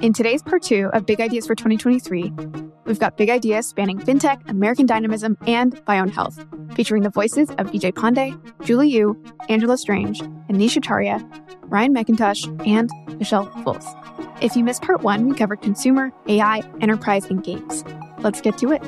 In today's part two of Big Ideas for 2023, we've got big ideas spanning fintech, American dynamism, and Bio and Health, featuring the voices of Vijay Pande, Julie Yoo, Angela Strange, Anish Acharya, Ryan McEntush, and Michelle Volz. If you missed part one, we covered consumer, AI, enterprise, and games. Let's get to it.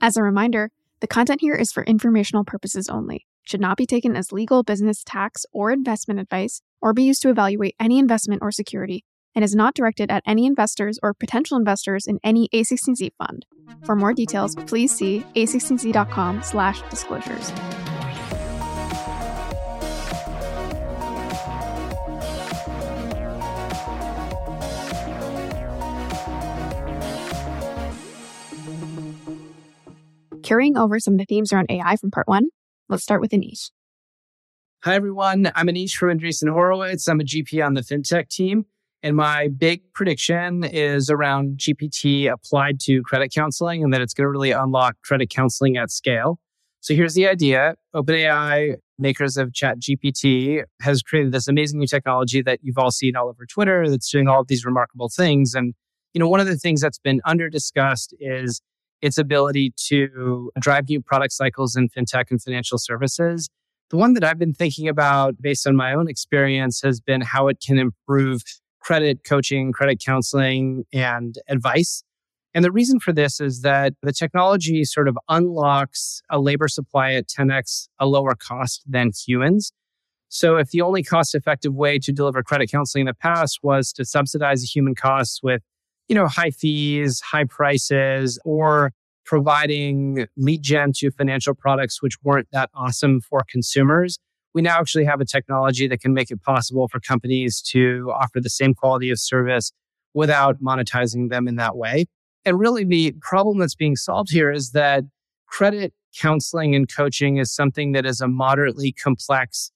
As a reminder, the content here is for informational purposes only, should not be taken as legal, business, tax, or investment advice, or be used to evaluate any investment or security, and is not directed at any investors or potential investors in any A16Z fund. For more details, please see a16z.com slash disclosures. Carrying over some of the themes around AI from part one, let's start with Anish. Hi, everyone. I'm Anish from Andreessen Horowitz. I'm a GP on the FinTech team. And my big prediction is around GPT applied to credit counseling and that it's going to really unlock credit counseling at scale. So here's the idea OpenAI, makers of ChatGPT, has created this amazing new technology that you've all seen all over Twitter that's doing all of these remarkable things. And, you know, one of the things that's been under discussed is its ability to drive new product cycles in fintech and financial services. The one that I've been thinking about based on my own experience has been how it can improve credit coaching, credit counseling, and advice. And the reason for this is that the technology sort of unlocks a labor supply at 10x a lower cost than humans. So if the only cost effective way to deliver credit counseling in the past was to subsidize the human costs with you know, high fees, high prices, or providing lead gen to financial products which weren't that awesome for consumers. We now actually have a technology that can make it possible for companies to offer the same quality of service without monetizing them in that way. And really, the problem that's being solved here is that credit counseling and coaching is something that is a moderately complex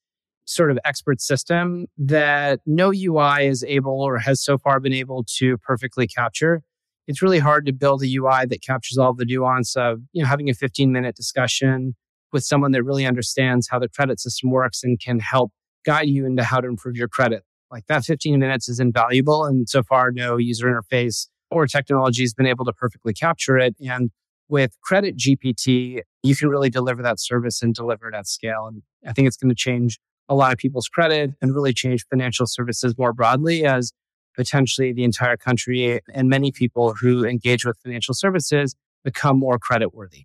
sort of expert system that no UI is able or has so far been able to perfectly capture. It's really hard to build a UI that captures all the nuance of, you know, having a 15 minute discussion with someone that really understands how the credit system works and can help guide you into how to improve your credit. Like that 15 minutes is invaluable. And so far, no user interface or technology has been able to perfectly capture it. And with Credit GPT, you can really deliver that service and deliver it at scale. And I think it's going to change a lot of people's credit and really change financial services more broadly as potentially the entire country and many people who engage with financial services become more credit worthy.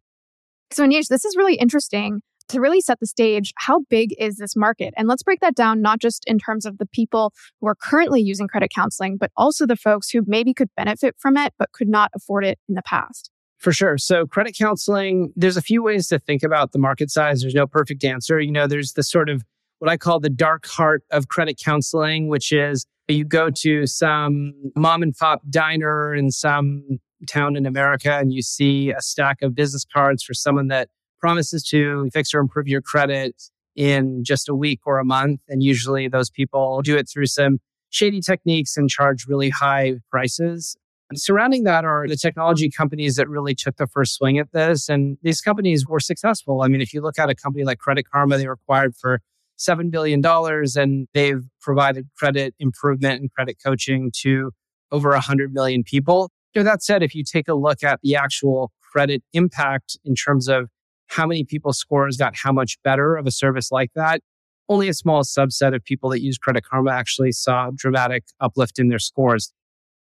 So, Anish, this is really interesting to really set the stage. How big is this market? And let's break that down, not just in terms of the people who are currently using credit counseling, but also the folks who maybe could benefit from it, but could not afford it in the past. For sure. So, credit counseling, there's a few ways to think about the market size. There's no perfect answer. You know, there's the sort of what I call the dark heart of credit counseling, which is you go to some mom and pop diner in some town in America and you see a stack of business cards for someone that promises to fix or improve your credit in just a week or a month. And usually those people do it through some shady techniques and charge really high prices. And surrounding that are the technology companies that really took the first swing at this. And these companies were successful. I mean, if you look at a company like Credit Karma, they were acquired for $7 billion and they've provided credit improvement and credit coaching to over 100 million people. Know, that said, if you take a look at the actual credit impact in terms of how many people's scores got how much better of a service like that, only a small subset of people that use Credit Karma actually saw dramatic uplift in their scores.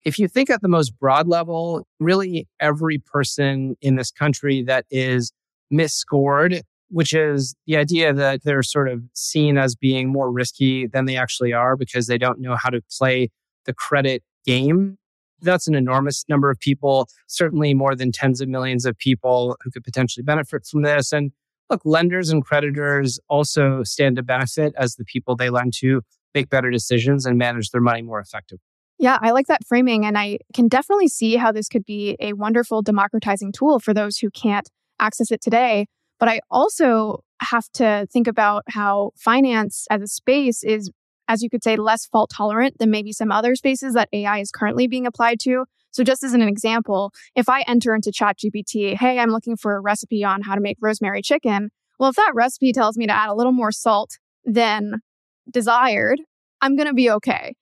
If you think at the most broad level, really every person in this country that is misscored which is the idea that they're sort of seen as being more risky than they actually are because they don't know how to play the credit game. That's an enormous number of people, certainly more than tens of millions of people who could potentially benefit from this. And look, lenders and creditors also stand to benefit as the people they lend to make better decisions and manage their money more effectively. Yeah, I like that framing. And I can definitely see how this could be a wonderful democratizing tool for those who can't access it today. But I also have to think about how finance as a space is, as you could say, less fault tolerant than maybe some other spaces that AI is currently being applied to. So, just as an example, if I enter into ChatGPT, hey, I'm looking for a recipe on how to make rosemary chicken. Well, if that recipe tells me to add a little more salt than desired, I'm going to be okay.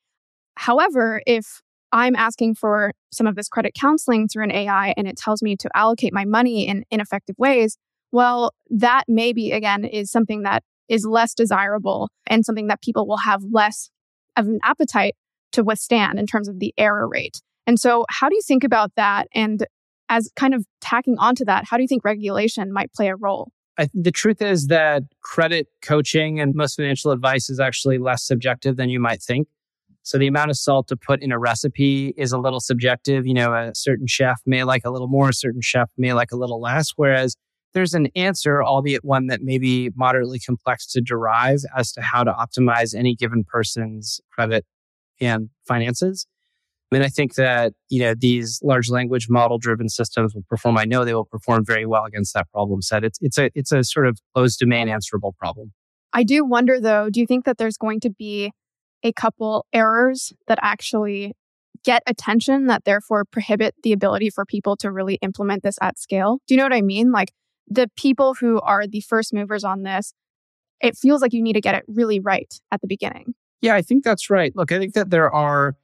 However, if I'm asking for some of this credit counseling through an AI and it tells me to allocate my money in ineffective ways, well, that maybe again is something that is less desirable and something that people will have less of an appetite to withstand in terms of the error rate. And so, how do you think about that? And as kind of tacking onto that, how do you think regulation might play a role? I, the truth is that credit coaching and most financial advice is actually less subjective than you might think. So the amount of salt to put in a recipe is a little subjective. You know, a certain chef may like a little more, a certain chef may like a little less. Whereas there's an answer, albeit one that may be moderately complex to derive as to how to optimize any given person's credit and finances. And I think that, you know, these large language model driven systems will perform. I know they will perform very well against that problem set. It's, it's a, it's a sort of closed domain answerable problem. I do wonder though, do you think that there's going to be a couple errors that actually get attention that therefore prohibit the ability for people to really implement this at scale? Do you know what I mean? Like the people who are the first movers on this, it feels like you need to get it really right at the beginning. Yeah, I think that's right. Look, I think that there are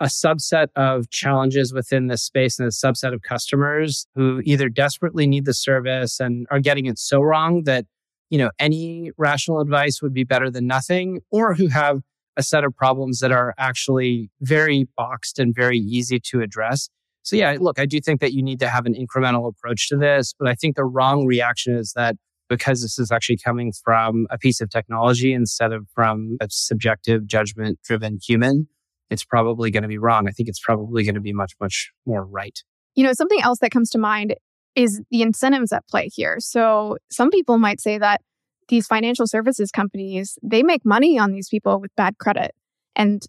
a subset of challenges within this space and a subset of customers who either desperately need the service and are getting it so wrong that you know any rational advice would be better than nothing or who have a set of problems that are actually very boxed and very easy to address so yeah look i do think that you need to have an incremental approach to this but i think the wrong reaction is that because this is actually coming from a piece of technology instead of from a subjective judgment driven human it's probably going to be wrong. I think it's probably going to be much, much more right. You know, something else that comes to mind is the incentives at play here. So some people might say that these financial services companies, they make money on these people with bad credit and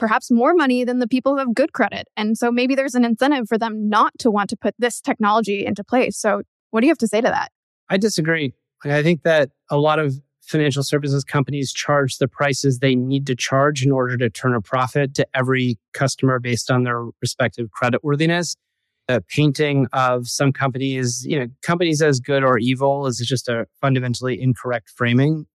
perhaps more money than the people who have good credit. And so maybe there's an incentive for them not to want to put this technology into place. So what do you have to say to that? I disagree. I think that a lot of financial services companies charge the prices they need to charge in order to turn a profit to every customer based on their respective credit worthiness. The painting of some companies, you know, companies as good or evil is just a fundamentally incorrect framing.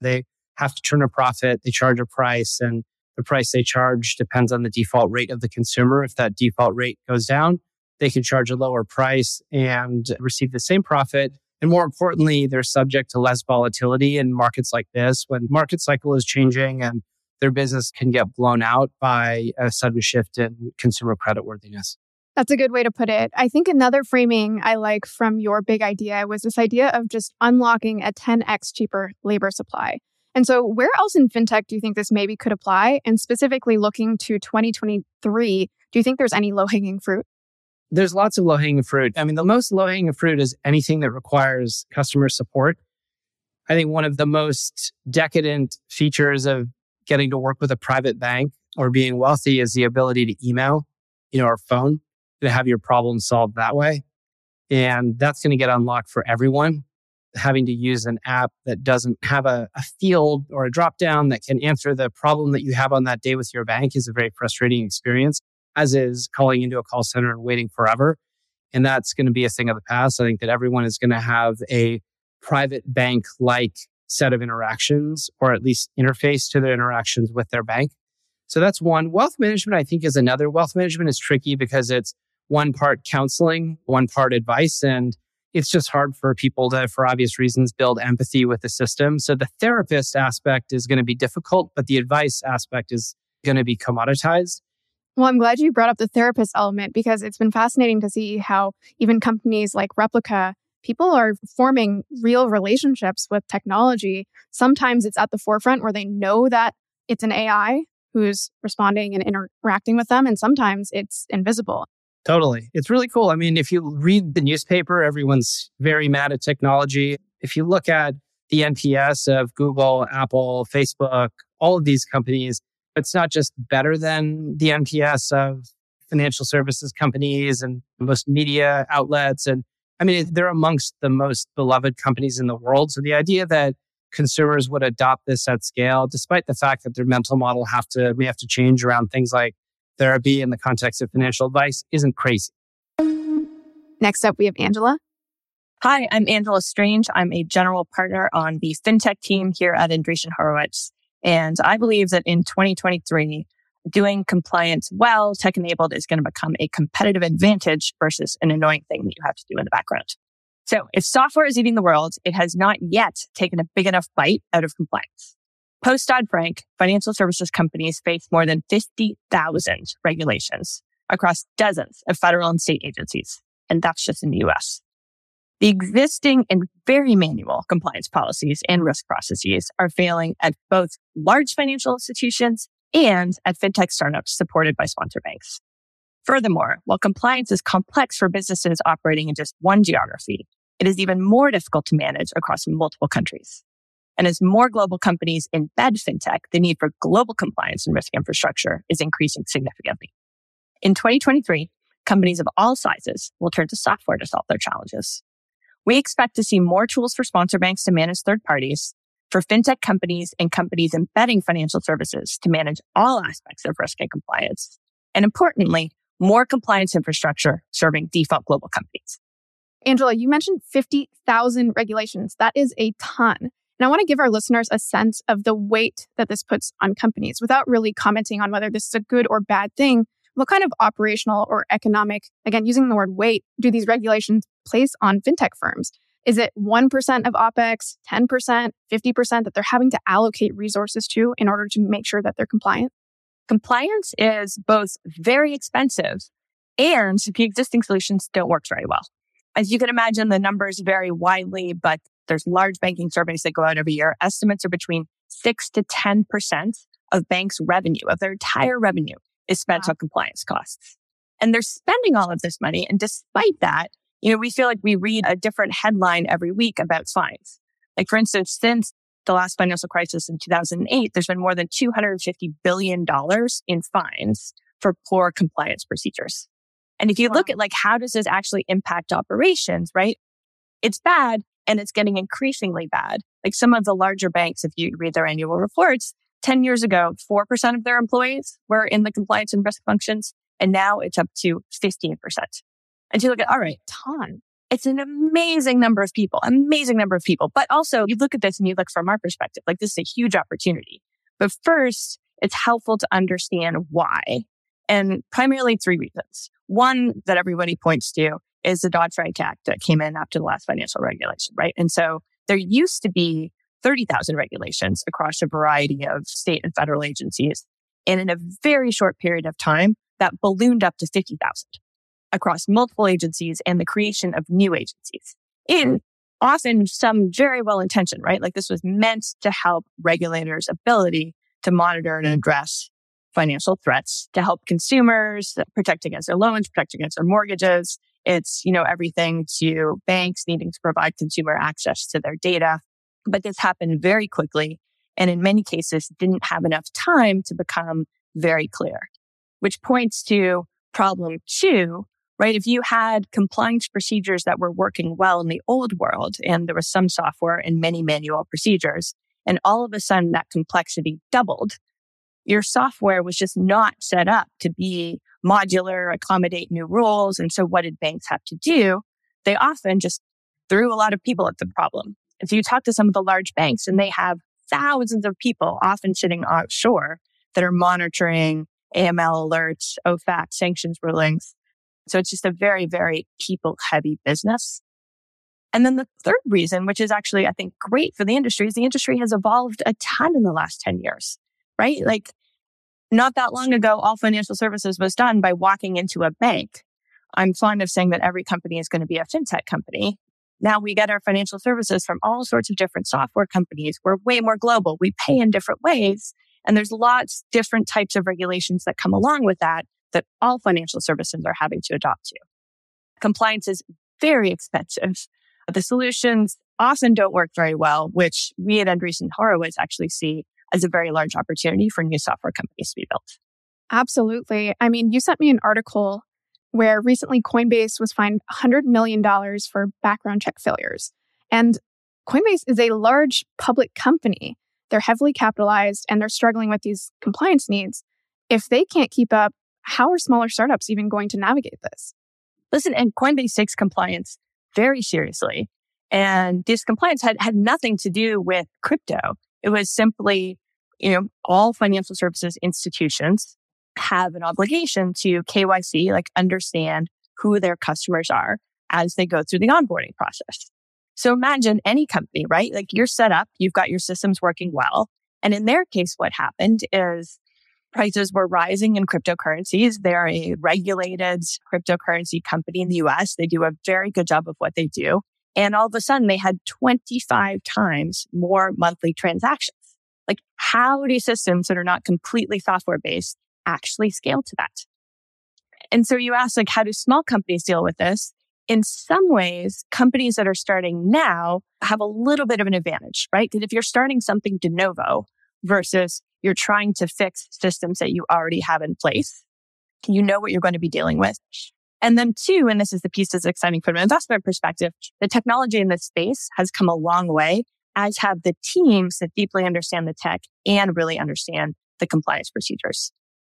They have to turn a profit, they charge a price, and the price they charge depends on the default rate of the consumer. If that default rate goes down, they can charge a lower price and receive the same profit and more importantly, they're subject to less volatility in markets like this when market cycle is changing and their business can get blown out by a sudden shift in consumer credit worthiness. That's a good way to put it. I think another framing I like from your big idea was this idea of just unlocking a 10x cheaper labor supply. And so, where else in fintech do you think this maybe could apply? And specifically looking to 2023, do you think there's any low hanging fruit? there's lots of low hanging fruit. I mean, the most low hanging fruit is anything that requires customer support. I think one of the most decadent features of getting to work with a private bank or being wealthy is the ability to email, you know, or phone to have your problem solved that way. And that's going to get unlocked for everyone. Having to use an app that doesn't have a, a field or a drop down that can answer the problem that you have on that day with your bank is a very frustrating experience as is calling into a call center and waiting forever. And that's going to be a thing of the past. I think that everyone is going to have a private bank like set of interactions or at least interface to their interactions with their bank. So that's one. Wealth management, I think, is another. Wealth management is tricky because it's one part counseling, one part advice. And it's just hard for people to, for obvious reasons, build empathy with the system. So the therapist aspect is going to be difficult, but the advice aspect is going to be commoditized. Well, I'm glad you brought up the therapist element because it's been fascinating to see how even companies like Replika, people are forming real relationships with technology. Sometimes it's at the forefront where they know that it's an AI who's responding and interacting with them, and sometimes it's invisible. Totally. It's really cool. I mean, if you read the newspaper, everyone's very mad at technology. If you look at the NPS of Google, Apple, Facebook, all of these companies, it's not just better than the NPS of financial services companies and most media outlets. And I mean, they're amongst the most beloved companies in the world. So the idea that consumers would adopt this at scale, despite the fact that their mental model have to may have to change around things like therapy in the context of financial advice, isn't crazy. Next up, we have Angela. Hi, I'm Angela Strange. I'm a general partner on the fintech team here at Andreessen Horowitz. And I believe that in 2023, doing compliance well, tech enabled is going to become a competitive advantage versus an annoying thing that you have to do in the background. So if software is eating the world, it has not yet taken a big enough bite out of compliance. Post Dodd Frank, financial services companies face more than 50,000 regulations across dozens of federal and state agencies. And that's just in the US. The existing and very manual compliance policies and risk processes are failing at both large financial institutions and at fintech startups supported by sponsor banks. Furthermore, while compliance is complex for businesses operating in just one geography, it is even more difficult to manage across multiple countries. And as more global companies embed fintech, the need for global compliance and risk infrastructure is increasing significantly. In 2023, companies of all sizes will turn to software to solve their challenges. We expect to see more tools for sponsor banks to manage third parties, for fintech companies and companies embedding financial services to manage all aspects of risk and compliance. And importantly, more compliance infrastructure serving default global companies. Angela, you mentioned 50,000 regulations. That is a ton. And I want to give our listeners a sense of the weight that this puts on companies without really commenting on whether this is a good or bad thing. What kind of operational or economic, again, using the word weight, do these regulations place on fintech firms? Is it 1% of OPEX, 10%, 50% that they're having to allocate resources to in order to make sure that they're compliant? Compliance is both very expensive and the existing solutions don't work very well. As you can imagine, the numbers vary widely, but there's large banking surveys that go out every year. Estimates are between 6 to 10% of banks' revenue, of their entire revenue, is spent wow. on compliance costs. And they're spending all of this money. And despite that, you know, we feel like we read a different headline every week about fines. Like, for instance, since the last financial crisis in 2008, there's been more than $250 billion in fines for poor compliance procedures. And if you wow. look at like, how does this actually impact operations, right? It's bad and it's getting increasingly bad. Like some of the larger banks, if you read their annual reports, 10 years ago, 4% of their employees were in the compliance and risk functions. And now it's up to 15%. And you look at, all right, ton. It's an amazing number of people, amazing number of people. But also you look at this and you look from our perspective, like this is a huge opportunity. But first, it's helpful to understand why. And primarily three reasons. One that everybody points to is the Dodd-Frank Act that came in after the last financial regulation, right? And so there used to be 30,000 regulations across a variety of state and federal agencies. And in a very short period of time, that ballooned up to 50,000 across multiple agencies and the creation of new agencies. In often some very well intentioned, right? Like this was meant to help regulators' ability to monitor and address financial threats, to help consumers uh, protect against their loans, protect against their mortgages. It's, you know, everything to banks needing to provide consumer access to their data. But this happened very quickly. And in many cases didn't have enough time to become very clear, which points to problem two, right? If you had compliance procedures that were working well in the old world and there was some software and many manual procedures, and all of a sudden that complexity doubled, your software was just not set up to be modular, accommodate new rules. And so what did banks have to do? They often just threw a lot of people at the problem. If you talk to some of the large banks and they have thousands of people often sitting offshore that are monitoring AML alerts, OFAC sanctions rulings. So it's just a very, very people heavy business. And then the third reason, which is actually, I think, great for the industry, is the industry has evolved a ton in the last 10 years, right? Like not that long ago, all financial services was done by walking into a bank. I'm fond of saying that every company is going to be a fintech company. Now we get our financial services from all sorts of different software companies. We're way more global. We pay in different ways. And there's lots different types of regulations that come along with that that all financial services are having to adopt to. Compliance is very expensive. The solutions often don't work very well, which we at Andreessen Horowitz actually see as a very large opportunity for new software companies to be built. Absolutely. I mean, you sent me an article where recently Coinbase was fined $100 million for background check failures. And Coinbase is a large public company. They're heavily capitalized and they're struggling with these compliance needs. If they can't keep up, how are smaller startups even going to navigate this? Listen, and Coinbase takes compliance very seriously. And this compliance had, had nothing to do with crypto. It was simply you know, all financial services institutions have an obligation to KYC, like understand who their customers are as they go through the onboarding process. So imagine any company, right? Like you're set up, you've got your systems working well. And in their case, what happened is prices were rising in cryptocurrencies. They're a regulated cryptocurrency company in the US. They do a very good job of what they do. And all of a sudden they had 25 times more monthly transactions. Like how do systems that are not completely software based actually scale to that? And so you ask like, how do small companies deal with this? in some ways, companies that are starting now have a little bit of an advantage, right? Because if you're starting something de novo versus you're trying to fix systems that you already have in place, you know what you're going to be dealing with. And then two, and this is the piece that's exciting from an investment perspective, the technology in this space has come a long way, as have the teams that deeply understand the tech and really understand the compliance procedures.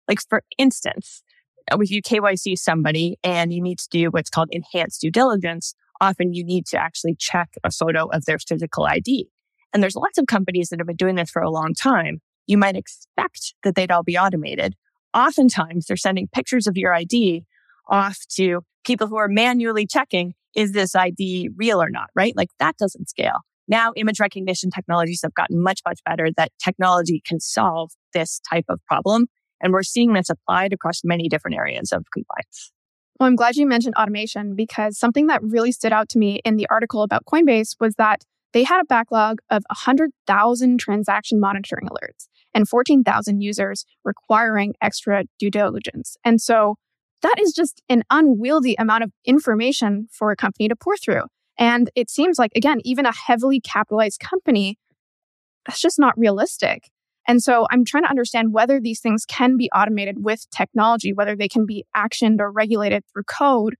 Like for instance, uh, if you KYC somebody and you need to do what's called enhanced due diligence, often you need to actually check a photo of their physical ID. And there's lots of companies that have been doing this for a long time. You might expect that they'd all be automated. Oftentimes they're sending pictures of your ID off to people who are manually checking, is this ID real or not, right? Like that doesn't scale. Now image recognition technologies have gotten much, much better that technology can solve this type of problem. And we're seeing this applied across many different areas of compliance. Well, I'm glad you mentioned automation because something that really stood out to me in the article about Coinbase was that they had a backlog of 100,000 transaction monitoring alerts and 14,000 users requiring extra due diligence. And so that is just an unwieldy amount of information for a company to pour through. And it seems like, again, even a heavily capitalized company, that's just not realistic. And so I'm trying to understand whether these things can be automated with technology, whether they can be actioned or regulated through code,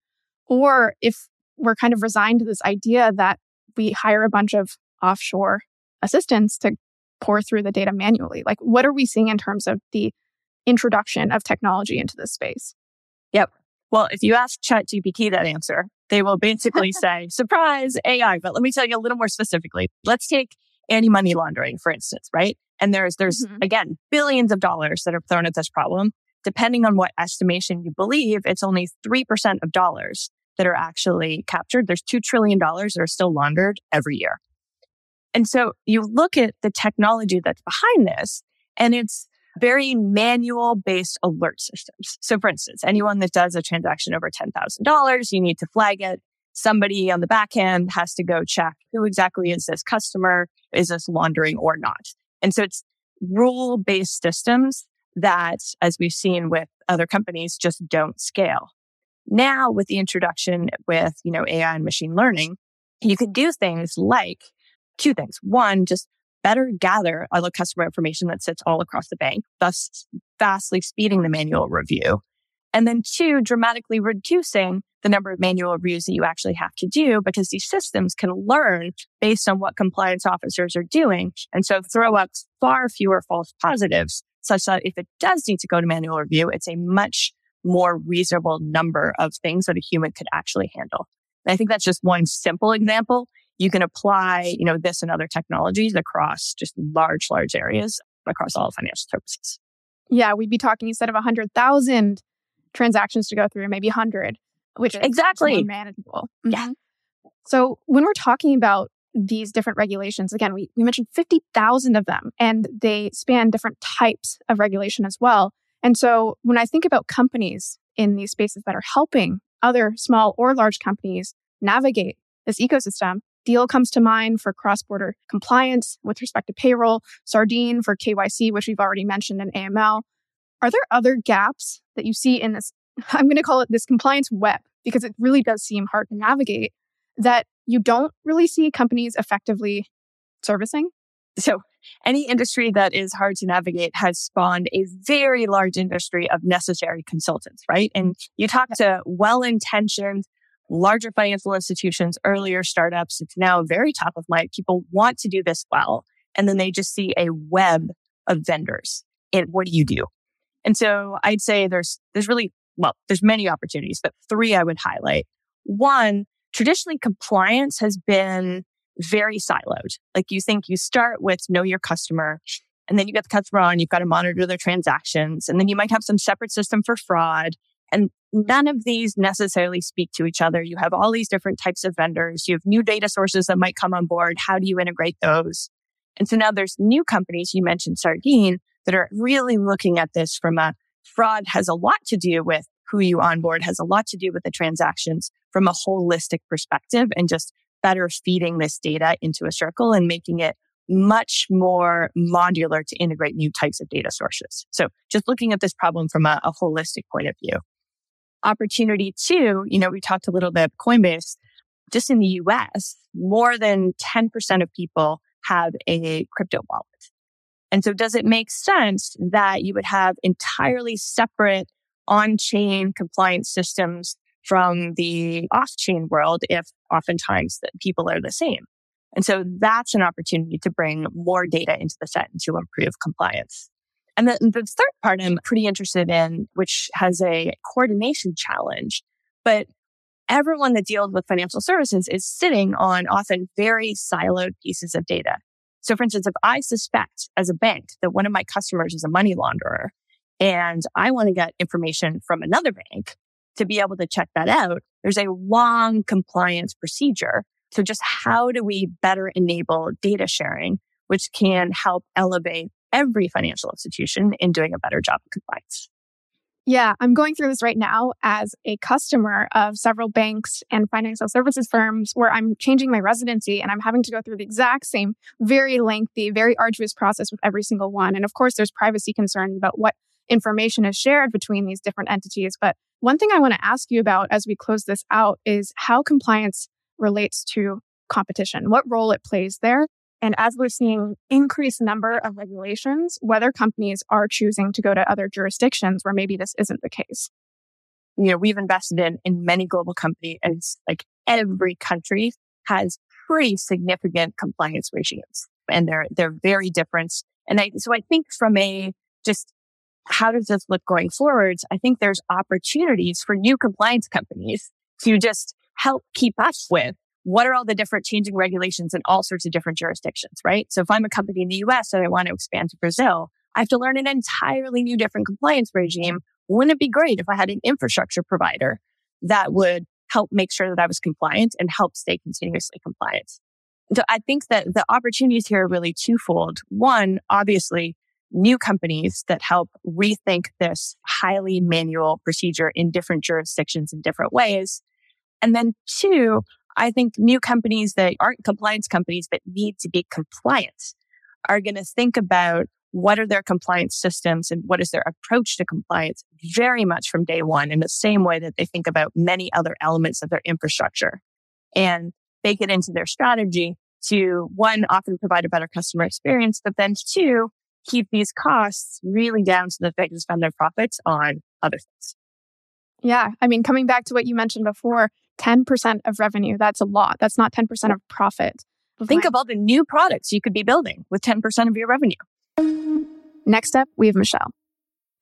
or if we're kind of resigned to this idea that we hire a bunch of offshore assistants to pour through the data manually. Like, what are we seeing in terms of the introduction of technology into this space? Yep. Well, if you ask ChatGPT that answer, they will basically say, surprise, AI. But let me tell you a little more specifically. Let's take anti money laundering, for instance, right? And there's, there's mm-hmm. again, billions of dollars that are thrown at this problem. Depending on what estimation you believe, it's only 3% of dollars that are actually captured. There's $2 trillion that are still laundered every year. And so you look at the technology that's behind this and it's very manual based alert systems. So for instance, anyone that does a transaction over $10,000, you need to flag it. Somebody on the back end has to go check who exactly is this customer? Is this laundering or not? And so it's rule based systems that, as we've seen with other companies, just don't scale. Now with the introduction with, you know, AI and machine learning, you can do things like two things. One, just better gather the customer information that sits all across the bank, thus vastly speeding the manual review. And then two, dramatically reducing the number of manual reviews that you actually have to do because these systems can learn based on what compliance officers are doing. And so throw up far fewer false positives such that if it does need to go to manual review, it's a much more reasonable number of things that a human could actually handle. And I think that's just one simple example. You can apply, you know, this and other technologies across just large, large areas across all financial services. Yeah, we'd be talking instead of 100,000 transactions to go through, maybe 100, which is exactly manageable. Mm-hmm. Yeah. So when we're talking about these different regulations, again, we, we mentioned 50,000 of them, and they span different types of regulation as well. And so when I think about companies in these spaces that are helping other small or large companies navigate this ecosystem, Deel comes to mind for cross border compliance with respect to payroll, Sardine for KYC, which we've already mentioned in AML. Are there other gaps that you see in this? I'm going to call it this compliance web because it really does seem hard to navigate that you don't really see companies effectively servicing. So, any industry that is hard to navigate has spawned a very large industry of necessary consultants, right? And you talk to well intentioned, larger financial institutions, earlier startups. It's now very top of mind. People want to do this well. And then they just see a web of vendors. And what do you do? And so I'd say there's, there's really, well, there's many opportunities, but three I would highlight. One, traditionally compliance has been very siloed. Like you think you start with know your customer And then you get the customer on, you've got to monitor their transactions. And then you might have some separate system for fraud. And none of these necessarily speak to each other. You have all these different types of vendors. You have new data sources that might come on board. How do you integrate those? And so now there's new companies. You mentioned Sardine that are really looking at this from a fraud has a lot to do with who you onboard, has a lot to do with the transactions from a holistic perspective and just better feeding this data into a circle and making it much more modular to integrate new types of data sources. So just looking at this problem from a, a holistic point of view. Opportunity two, you know, we talked a little bit Coinbase. Just in the US, more than 10% of people have a crypto wallet. And so does it make sense that you would have entirely separate on-chain compliance systems from the off-chain world if oftentimes the people are the same? And so that's an opportunity to bring more data into the set and to improve compliance. And then the third part I'm pretty interested in, which has a coordination challenge, but everyone that deals with financial services is sitting on often very siloed pieces of data. So for instance, if I suspect as a bank that one of my customers is a money launderer and I want to get information from another bank to be able to check that out, there's a long compliance procedure so just how do we better enable data sharing, which can help elevate every financial institution in doing a better job of compliance? Yeah, I'm going through this right now as a customer of several banks and financial services firms where I'm changing my residency and I'm having to go through the exact same very lengthy, very arduous process with every single one. And of course, there's privacy concerns about what information is shared between these different entities. But one thing I want to ask you about as we close this out is how compliance relates to competition, what role it plays there. And as we're seeing increased number of regulations, whether companies are choosing to go to other jurisdictions where maybe this isn't the case. You know, we've invested in, in many global companies like every country has pretty significant compliance regimes and they're, they're very different. And I, so I think from a just how does this look going forwards? I think there's opportunities for new compliance companies to just help keep up with what are all the different changing regulations in all sorts of different jurisdictions, right? So if I'm a company in the US and I want to expand to Brazil, I have to learn an entirely new different compliance regime. Wouldn't it be great if I had an infrastructure provider that would help make sure that I was compliant and help stay continuously compliant? So I think that the opportunities here are really twofold. One, obviously, new companies that help rethink this highly manual procedure in different jurisdictions in different ways. And then two, I think new companies that aren't compliance companies but need to be compliant are going to think about what are their compliance systems and what is their approach to compliance very much from day one in the same way that they think about many other elements of their infrastructure and bake it into their strategy to one, often provide a better customer experience, but then two, keep these costs really down so that they can spend their profits on other things. Yeah. I mean, coming back to what you mentioned before, 10% of revenue, that's a lot. That's not 10% of profit. Think of all the new products you could be building with 10% of your revenue. Next up, we have Michelle.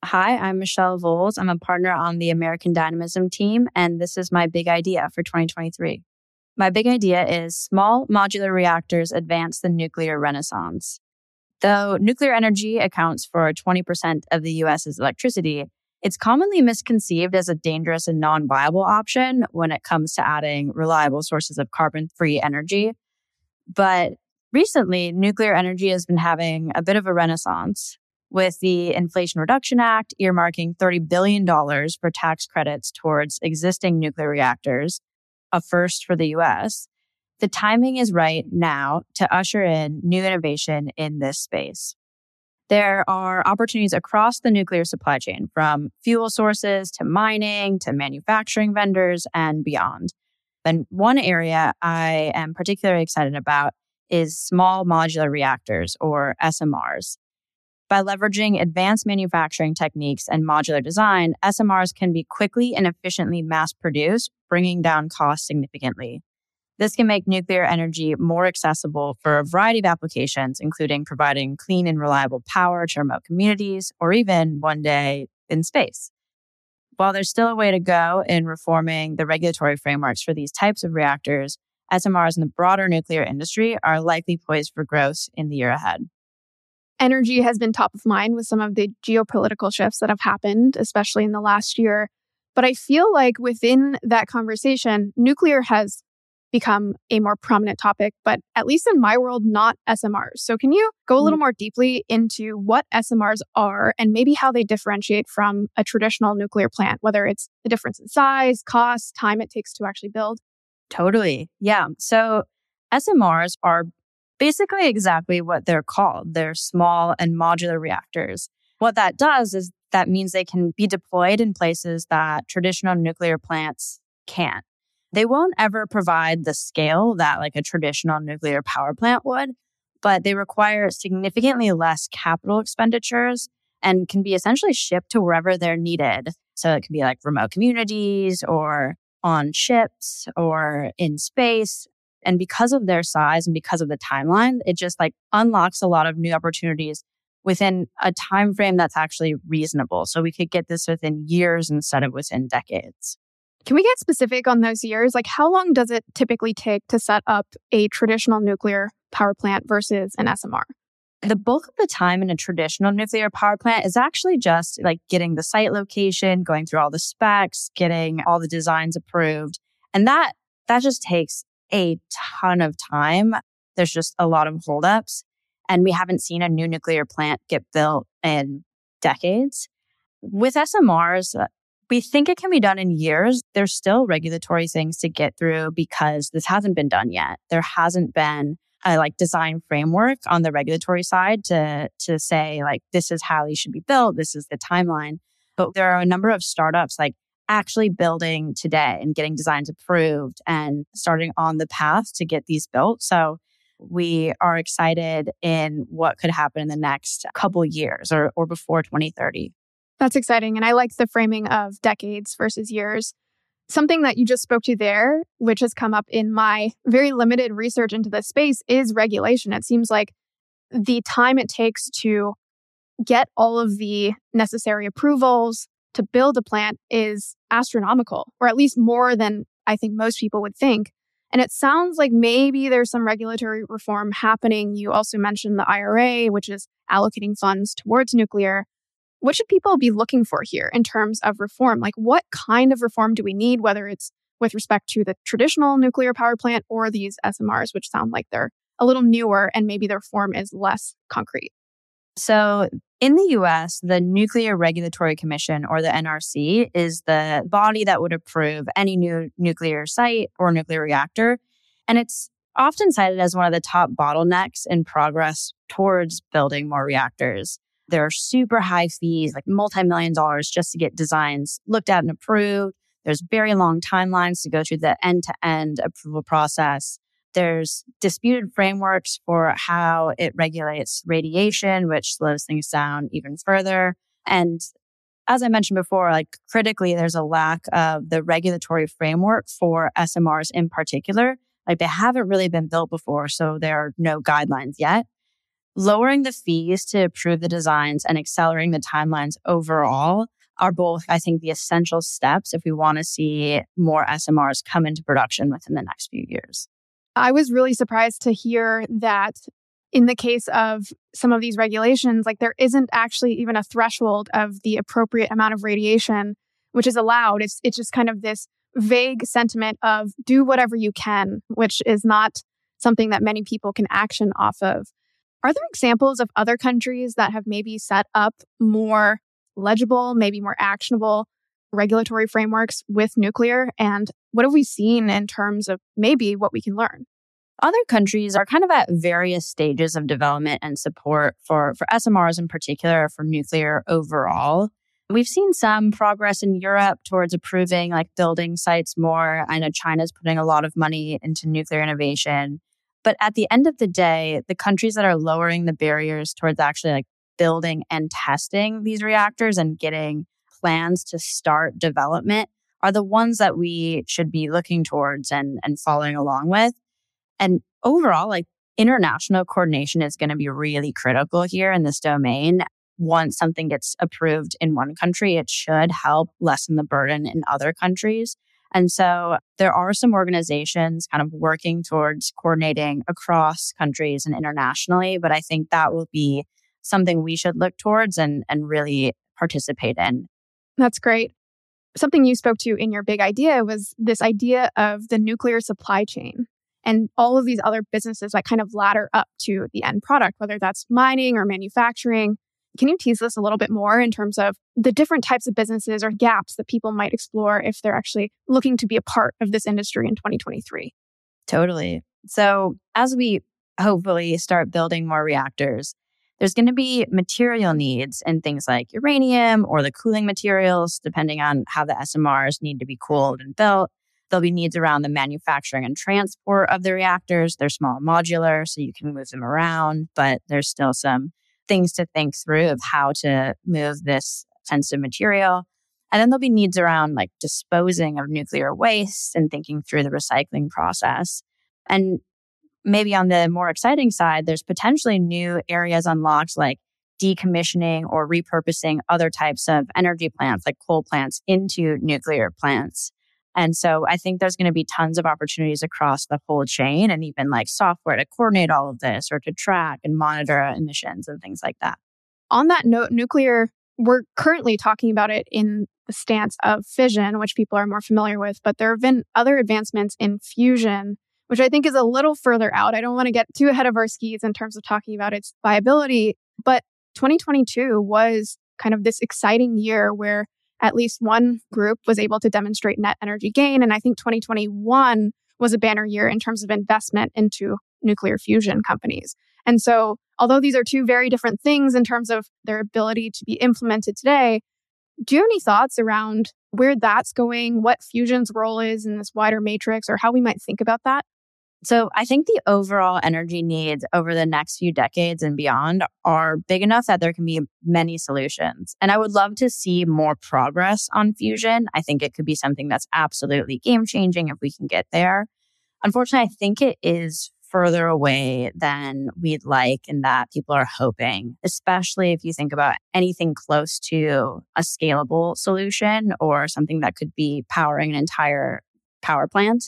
Hi, I'm Michelle Volz. I'm a partner on the American Dynamism team, and this is my big idea for 2023. My big idea is small modular reactors advance the nuclear renaissance. Though nuclear energy accounts for 20% of the US's electricity, it's commonly misconceived as a dangerous and non viable option when it comes to adding reliable sources of carbon free energy. But recently, nuclear energy has been having a bit of a renaissance with the Inflation Reduction Act earmarking $30 billion for tax credits towards existing nuclear reactors, a first for the US. The timing is right now to usher in new innovation in this space. There are opportunities across the nuclear supply chain from fuel sources to mining to manufacturing vendors and beyond. And one area I am particularly excited about is small modular reactors or SMRs. By leveraging advanced manufacturing techniques and modular design, SMRs can be quickly and efficiently mass produced, bringing down costs significantly. This can make nuclear energy more accessible for a variety of applications, including providing clean and reliable power to remote communities or even one day in space. While there's still a way to go in reforming the regulatory frameworks for these types of reactors, SMRs in the broader nuclear industry are likely poised for growth in the year ahead. energy has been top of mind with some of the geopolitical shifts that have happened, especially in the last year. But I feel like within that conversation, nuclear has become a more prominent topic, but at least in my world, not SMRs. So, can you go a little mm. more deeply into what SMRs are and maybe how they differentiate from a traditional nuclear plant, whether it's the difference in size, cost, time it takes to actually build? Totally. Yeah. So, SMRs are basically exactly what they're called. They're small and modular reactors. What that does is that means they can be deployed in places that traditional nuclear plants can't. They won't ever provide the scale that like a traditional nuclear power plant would, but they require significantly less capital expenditures and can be essentially shipped to wherever they're needed. So it can be like remote communities or on ships or in space. And because of their size and because of the timeline, it just like unlocks a lot of new opportunities within a time frame that's actually reasonable. So we could get this within years instead of within decades. Can we get specific on those years? Like how long does it typically take to set up a traditional nuclear power plant versus an SMR? The bulk of the time in a traditional nuclear power plant is actually just like getting the site location, going through all the specs, getting all the designs approved. And that that just takes a ton of time. There's just a lot of holdups. And we haven't seen a new nuclear plant get built in decades. With SMRs, we think it can be done in years. There's still regulatory things to get through because this hasn't been done yet. There hasn't been a like design framework on the regulatory side to to say like this is how these should be built, this is the timeline. But there are a number of startups like actually building today and getting designs approved and starting on the path to get these built. So we are excited in what could happen in the next couple years or, or before 2030. That's exciting. And I like the framing of decades versus years. Something that you just spoke to there, which has come up in my very limited research into this space, is regulation. It seems like the time it takes to get all of the necessary approvals to build a plant is astronomical, or at least more than I think most people would think. And it sounds like maybe there's some regulatory reform happening. You also mentioned the IRA, which is allocating funds towards nuclear. What should people be looking for here in terms of reform? Like, what kind of reform do we need, whether it's with respect to the traditional nuclear power plant or these SMRs, which sound like they're a little newer and maybe their form is less concrete? So, in the US, the Nuclear Regulatory Commission, or the NRC, is the body that would approve any new nuclear site or nuclear reactor. And it's often cited as one of the top bottlenecks in progress towards building more reactors. There are super high fees, like multi million dollars, just to get designs looked at and approved. There's very long timelines to go through the end to end approval process. There's disputed frameworks for how it regulates radiation, which slows things down even further. And as I mentioned before, like critically, there's a lack of the regulatory framework for SMRs in particular. Like they haven't really been built before, so there are no guidelines yet. Lowering the fees to approve the designs and accelerating the timelines overall are both, I think, the essential steps if we want to see more SMRs come into production within the next few years. I was really surprised to hear that in the case of some of these regulations, like there isn't actually even a threshold of the appropriate amount of radiation which is allowed. It's it's just kind of this vague sentiment of do whatever you can, which is not something that many people can action off of. Are there examples of other countries that have maybe set up more legible, maybe more actionable regulatory frameworks with nuclear? And what have we seen in terms of maybe what we can learn? Other countries are kind of at various stages of development and support for, for SMRs in particular, for nuclear overall. We've seen some progress in Europe towards approving like building sites more. I know China's putting a lot of money into nuclear innovation. But at the end of the day, the countries that are lowering the barriers towards actually like building and testing these reactors and getting plans to start development are the ones that we should be looking towards and, and following along with. And overall, like international coordination is going to be really critical here in this domain. Once something gets approved in one country, it should help lessen the burden in other countries. And so there are some organizations kind of working towards coordinating across countries and internationally, but I think that will be something we should look towards and, and really participate in. That's great. Something you spoke to in your big idea was this idea of the nuclear supply chain and all of these other businesses that kind of ladder up to the end product, whether that's mining or manufacturing. Can you tease this a little bit more in terms of the different types of businesses or gaps that people might explore if they're actually looking to be a part of this industry in 2023? Totally. So, as we hopefully start building more reactors, there's going to be material needs in things like uranium or the cooling materials, depending on how the SMRs need to be cooled and built. There'll be needs around the manufacturing and transport of the reactors. They're small modular, so you can move them around, but there's still some things to think through of how to move this sensitive material. And then there'll be needs around like disposing of nuclear waste and thinking through the recycling process. And maybe on the more exciting side, there's potentially new areas unlocked like decommissioning or repurposing other types of energy plants like coal plants into nuclear plants. And so I think there's going to be tons of opportunities across the whole chain and even like software to coordinate all of this or to track and monitor emissions and things like that. On that note, nuclear, we're currently talking about it in the stance of fission, which people are more familiar with, but there have been other advancements in fusion, which I think is a little further out. I don't want to get too ahead of our skis in terms of talking about its viability, but 2022 was kind of this exciting year where at least one group was able to demonstrate net energy gain. And I think 2021 was a banner year in terms of investment into nuclear fusion companies. And so, although these are two very different things in terms of their ability to be implemented today, do you have any thoughts around where that's going, what fusion's role is in this wider matrix, or how we might think about that? So I think the overall energy needs over the next few decades and beyond are big enough that there can be many solutions. And I would love to see more progress on fusion. I think it could be something that's absolutely game changing if we can get there. Unfortunately, I think it is further away than we'd like and that people are hoping, especially if you think about anything close to a scalable solution or something that could be powering an entire power plant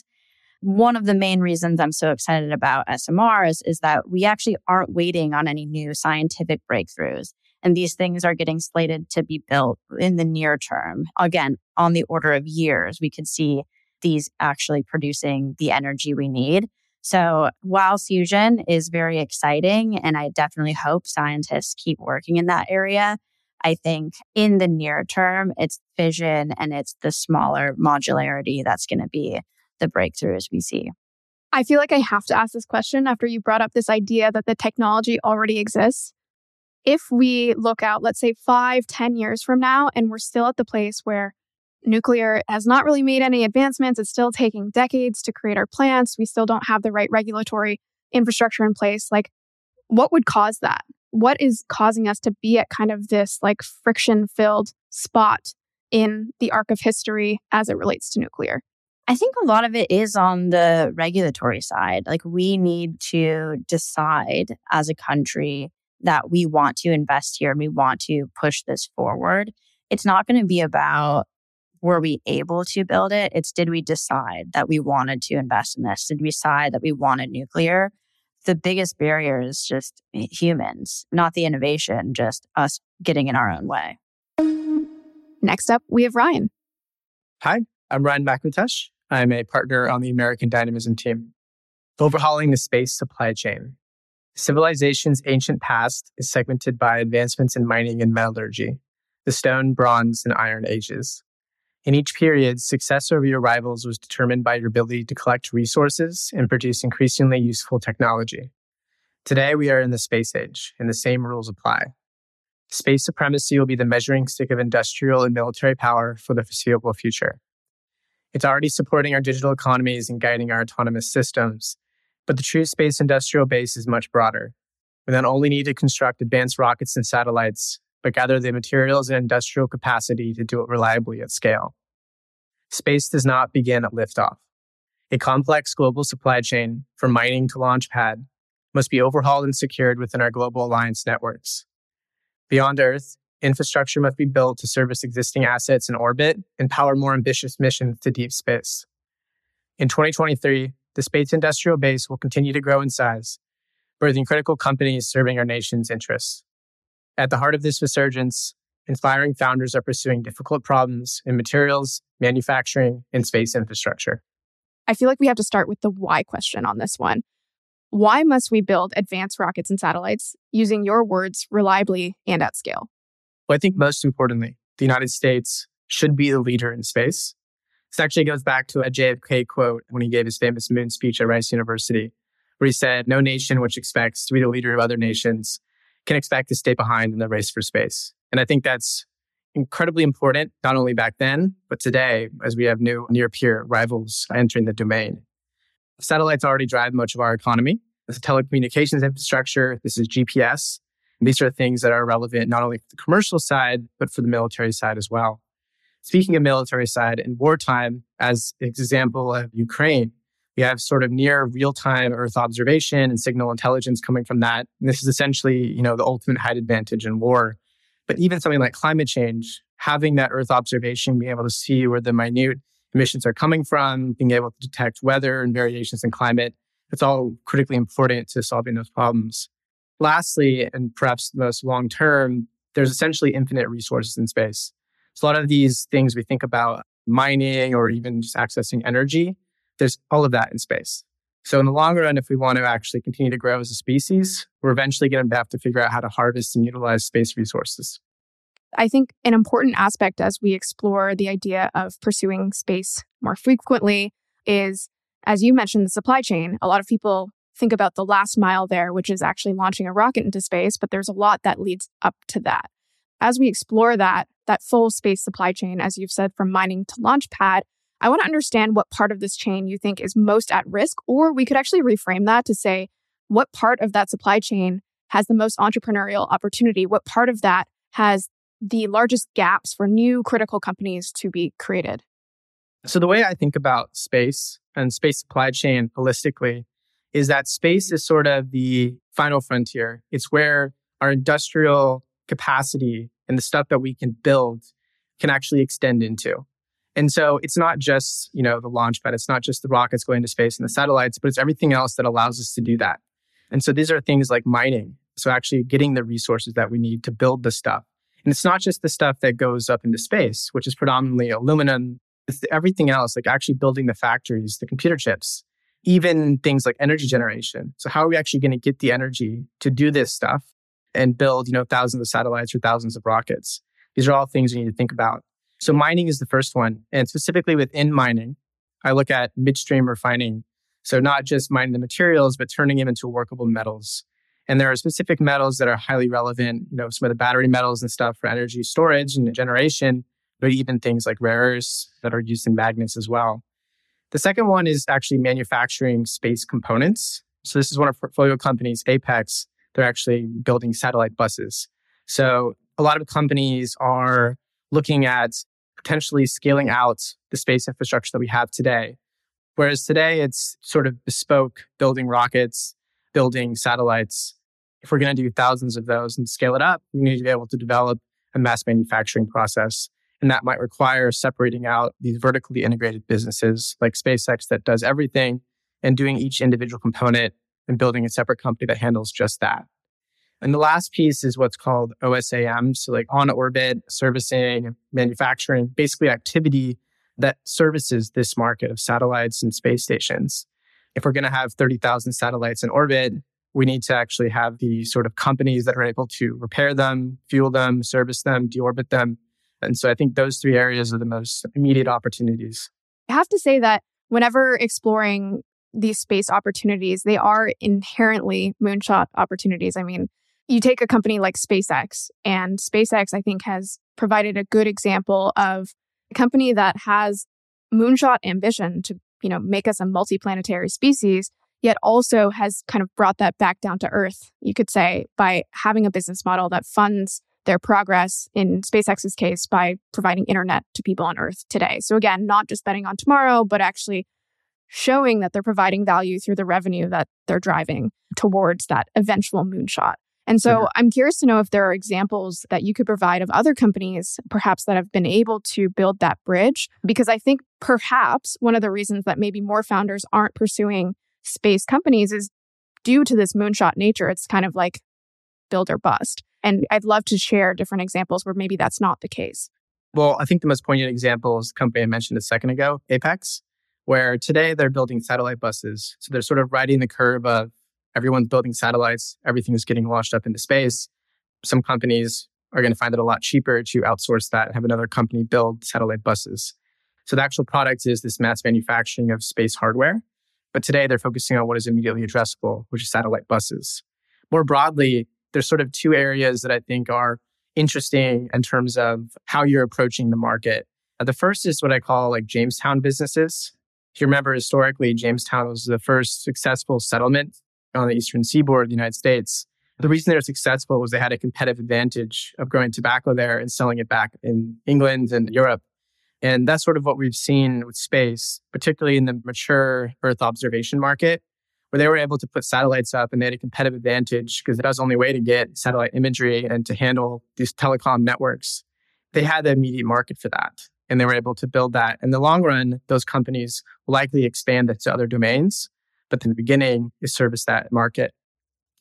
one of the main reasons I'm so excited about SMR is, is that we actually aren't waiting on any new scientific breakthroughs. And these things are getting slated to be built in the near term. Again, on the order of years, we could see these actually producing the energy we need. So while fusion is very exciting, and I definitely hope scientists keep working in that area, I think in the near term, it's fission and it's the smaller modularity that's going to be the breakthroughs we see. I feel like I have to ask this question after you brought up this idea that the technology already exists. If we look out, let's say five, ten years from now, and we're still at the place where nuclear has not really made any advancements, it's still taking decades to create our plants, we still don't have the right regulatory infrastructure in place, like what would cause that? What is causing us to be at kind of this like friction filled spot in the arc of history as it relates to nuclear? I think a lot of it is on the regulatory side. Like we need to decide as a country that we want to invest here and we want to push this forward. It's not going to be about were we able to build it? It's did we decide that we wanted to invest in this? Did we decide that we wanted nuclear? The biggest barrier is just humans, not the innovation, just us getting in our own way. Next up, we have Ryan. Hi, I'm Ryan McEntush. I'm a partner on the American Dynamism team. Overhauling the space supply chain. Civilization's ancient past is segmented by advancements in mining and metallurgy, the stone, bronze, and iron ages. In each period, success over your rivals was determined by your ability to collect resources and produce increasingly useful technology. Today, we are in the space age, and the same rules apply. Space supremacy will be the measuring stick of industrial and military power for the foreseeable future. It's already supporting our digital economies and guiding our autonomous systems. But the true space industrial base is much broader. We not only need to construct advanced rockets and satellites, but gather the materials and industrial capacity to do it reliably at scale. Space does not begin at liftoff. A complex global supply chain, from mining to launch pad, must be overhauled and secured within our global alliance networks. Beyond Earth, Infrastructure must be built to service existing assets in orbit and power more ambitious missions to deep space. In 2023, the space industrial base will continue to grow in size, birthing critical companies serving our nation's interests. At the heart of this resurgence, inspiring founders are pursuing difficult problems in materials, manufacturing, and space infrastructure. I feel like we have to start with the why question on this one. Why must we build advanced rockets and satellites using your words reliably and at scale? Well, I think most importantly, the United States should be the leader in space. This actually goes back to a JFK quote when he gave his famous moon speech at Rice University, where he said, No nation which expects to be the leader of other nations can expect to stay behind in the race for space. And I think that's incredibly important, not only back then, but today, as we have new near peer rivals entering the domain. Satellites already drive much of our economy. This is telecommunications infrastructure, this is GPS. These are things that are relevant not only for the commercial side, but for the military side as well. Speaking of military side, in wartime, as example of Ukraine, we have sort of near real-time Earth observation and signal intelligence coming from that. And this is essentially, you know, the ultimate height advantage in war. But even something like climate change, having that Earth observation, being able to see where the minute emissions are coming from, being able to detect weather and variations in climate, it's all critically important to solving those problems. Lastly, and perhaps most long term, there's essentially infinite resources in space. So a lot of these things we think about mining or even just accessing energy, there's all of that in space. So in the long run, if we want to actually continue to grow as a species, we're eventually going to have to figure out how to harvest and utilize space resources. I think an important aspect as we explore the idea of pursuing space more frequently is, as you mentioned, the supply chain. A lot of people think about the last mile there, which is actually launching a rocket into space, but there's a lot that leads up to that. As we explore that, that full space supply chain, as you've said, from mining to launch pad, I want to understand what part of this chain you think is most at risk, or we could actually reframe that to say, what part of that supply chain has the most entrepreneurial opportunity? What part of that has the largest gaps for new critical companies to be created? So, the way I think about space and space supply chain holistically is that space is sort of the final frontier. It's where our industrial capacity and the stuff that we can build can actually extend into. And so it's not just, you know, the launch pad, it's not just the rockets going to space and the satellites, but it's everything else that allows us to do that. And so these are things like mining. So actually getting the resources that we need to build the stuff. And it's not just the stuff that goes up into space, which is predominantly aluminum. It's everything else, like actually building the factories, the computer chips, even things like energy generation. So how are we actually going to get the energy to do this stuff and build, you know, thousands of satellites or thousands of rockets? These are all things we need to think about. So mining is the first one. And specifically within mining, I look at midstream refining. So not just mining the materials, but turning them into workable metals. And there are specific metals that are highly relevant, you know, some of the battery metals and stuff for energy storage and generation, but even things like rare earths that are used in magnets as well. The second one is actually manufacturing space components. So this is one of portfolio companies, Apex. They're actually building satellite buses. So a lot of companies are looking at potentially scaling out the space infrastructure that we have today. Whereas today it's sort of bespoke building rockets, building satellites. If we're going to do thousands of those and scale it up, we need to be able to develop a mass manufacturing process. And that might require separating out these vertically integrated businesses like SpaceX that does everything and doing each individual component and building a separate company that handles just that. And the last piece is what's called OSAM. So, like on orbit, servicing, manufacturing, basically activity that services this market of satellites and space stations. If we're going to have 30,000 satellites in orbit, we need to actually have the sort of companies that are able to repair them, fuel them, service them, deorbit them. And so I think those three areas are the most immediate opportunities. I have to say that whenever exploring these space opportunities, they are inherently moonshot opportunities. I mean, you take a company like SpaceX, and SpaceX, I think, has provided a good example of a company that has moonshot ambition to, you know, make us a multiplanetary species, yet also has kind of brought that back down to earth, you could say, by having a business model that funds their progress in SpaceX's case by providing internet to people on earth today. So again, not just betting on tomorrow, but actually showing that they're providing value through the revenue that they're driving towards that eventual moonshot. And so mm-hmm. I'm curious to know if there are examples that you could provide of other companies, perhaps that have been able to build that bridge. Because I think perhaps one of the reasons that maybe more founders aren't pursuing space companies is due to this moonshot nature. It's kind of like build or bust. And I'd love to share different examples where maybe that's not the case. Well, I think the most poignant example is the company I mentioned a second ago, Apex, where today they're building satellite buses. So they're sort of riding the curve of everyone's building satellites, everything is getting launched up into space. Some companies are going to find it a lot cheaper to outsource that and have another company build satellite buses. So the actual product is this mass manufacturing of space hardware. But today they're focusing on what is immediately addressable, which is satellite buses. More broadly, there's sort of two areas that I think are interesting in terms of how you're approaching the market. Uh, the first is what I call like Jamestown businesses. If you remember historically, Jamestown was the first successful settlement on the eastern seaboard of the United States. The reason they were successful was they had a competitive advantage of growing tobacco there and selling it back in England and Europe. And that's sort of what we've seen with space, particularly in the mature Earth observation market, where they were able to put satellites up and they had a competitive advantage because that was the only way to get satellite imagery and to handle these telecom networks. They had the immediate market for that and they were able to build that. In the long run, those companies will likely expand it to other domains, but in the beginning, is service that market.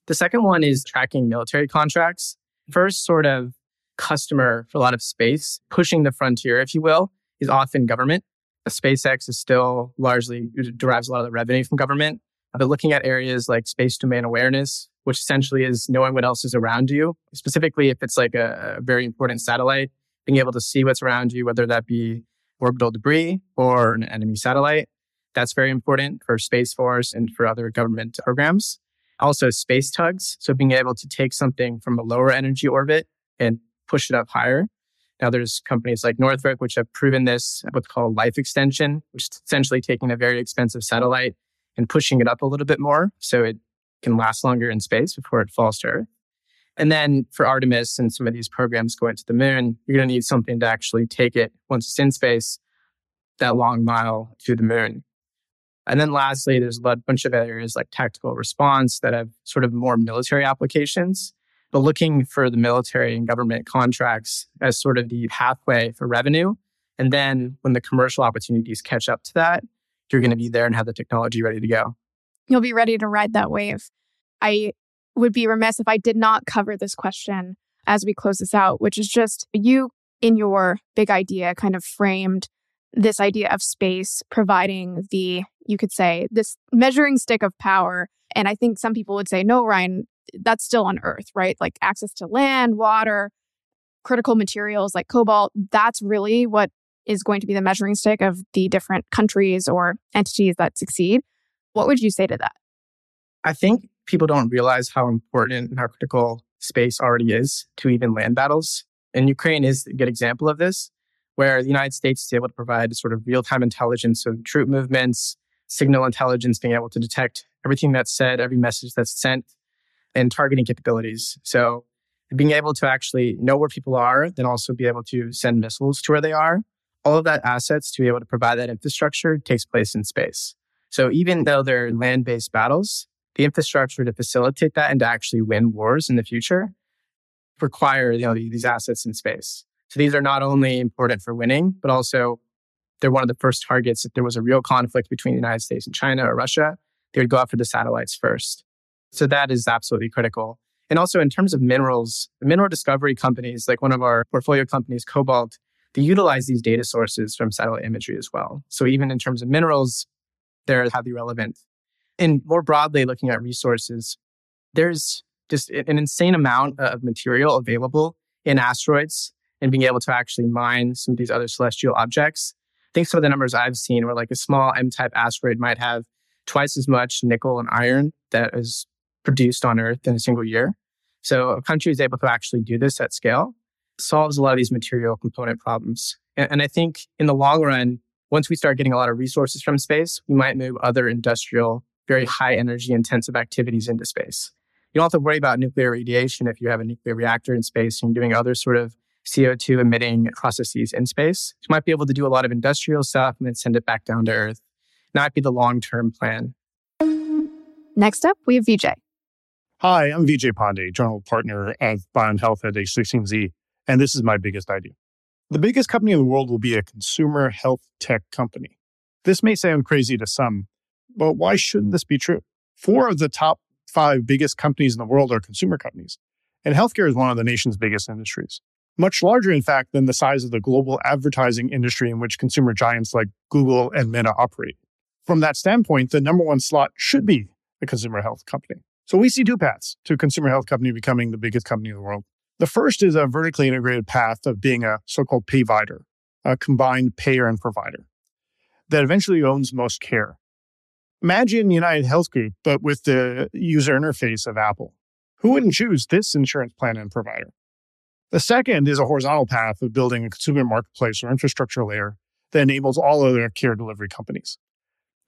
The second one is tracking military contracts. First, sort of customer for a lot of space, pushing the frontier, if you will, is often government. SpaceX is still largely derives a lot of the revenue from government. But looking at areas like space domain awareness, which essentially is knowing what else is around you, specifically if it's like a, a very important satellite, being able to see what's around you, whether that be orbital debris or an enemy satellite. That's very important for Space Force and for other government programs. Also, space tugs. So, being able to take something from a lower energy orbit and push it up higher. Now, there's companies like Northrop, which have proven this, what's called life extension, which is essentially taking a very expensive satellite and pushing it up a little bit more so it can last longer in space before it falls to Earth. And then for Artemis and some of these programs going to the moon, you're going to need something to actually take it once it's in space, that long mile to the moon. And then lastly, there's a bunch of areas like tactical response that have sort of more military applications. But looking for the military and government contracts as sort of the pathway for revenue. And then when the commercial opportunities catch up to that, you're going to be there and have the technology ready to go. You'll be ready to ride that wave. I would be remiss if I did not cover this question as we close this out, which is just you in your big idea kind of framed this idea of space providing the, you could say, this measuring stick of power. And I think some people would say, no, Ryan, that's still on Earth, right? Like access to land, water, critical materials like cobalt. That's really what is going to be the measuring stick of the different countries or entities that succeed. What would you say to that? I think people don't realize how important and how critical space already is to even land battles. And Ukraine is a good example of this, where the United States is able to provide sort of real time intelligence of troop movements, signal intelligence, being able to detect everything that's said, every message that's sent, and targeting capabilities. So being able to actually know where people are, then also be able to send missiles to where they are. All of that assets to be able to provide that infrastructure takes place in space. So even though they're land based battles, the infrastructure to facilitate that and to actually win wars in the future require you know these assets in space. So these are not only important for winning, but also they're one of the first targets. If there was a real conflict between the United States and China or Russia, they would go after the satellites first. So that is absolutely critical. And also in terms of minerals, the mineral discovery companies, like one of our portfolio companies, KoBold, they utilize these data sources from satellite imagery as well. So even in terms of minerals, they're highly relevant. And more broadly, looking at resources, there's just an insane amount of material available in asteroids and being able to actually mine some of these other celestial objects. I think some of the numbers I've seen where like a small M type asteroid might have twice as much nickel and iron that is produced on Earth in a single year. So a country is able to actually do this at scale, solves a lot of these material component problems. And, and I think in the long run, once we start getting a lot of resources from space, we might move other industrial very high energy intensive activities into space. You don't have to worry about nuclear radiation if you have a nuclear reactor in space and you're doing other sort of CO2 emitting processes in space. You might be able to do a lot of industrial stuff and then send it back down to Earth. Not be the long term plan. Next up, we have Vijay. Hi, I'm Vijay Pande, general partner at Bio and Health at a16z, and this is my biggest idea. The biggest company in the world will be a consumer health tech company. This may sound crazy to some, but why shouldn't this be true? Four of the top five biggest companies in the world are consumer companies. And healthcare is one of the nation's biggest industries. Much larger, in fact, than the size of the global advertising industry in which consumer giants like Google and Meta operate. From that standpoint, the number one slot should be a consumer health company. So we see two paths to a consumer health company becoming the biggest company in the world. The first is a vertically integrated path of being a so called payvider, a combined payer and provider that eventually owns most care. Imagine United Health Group, but with the user interface of Apple. Who wouldn't choose this insurance plan and provider? The second is a horizontal path of building a consumer marketplace or infrastructure layer that enables all other care delivery companies.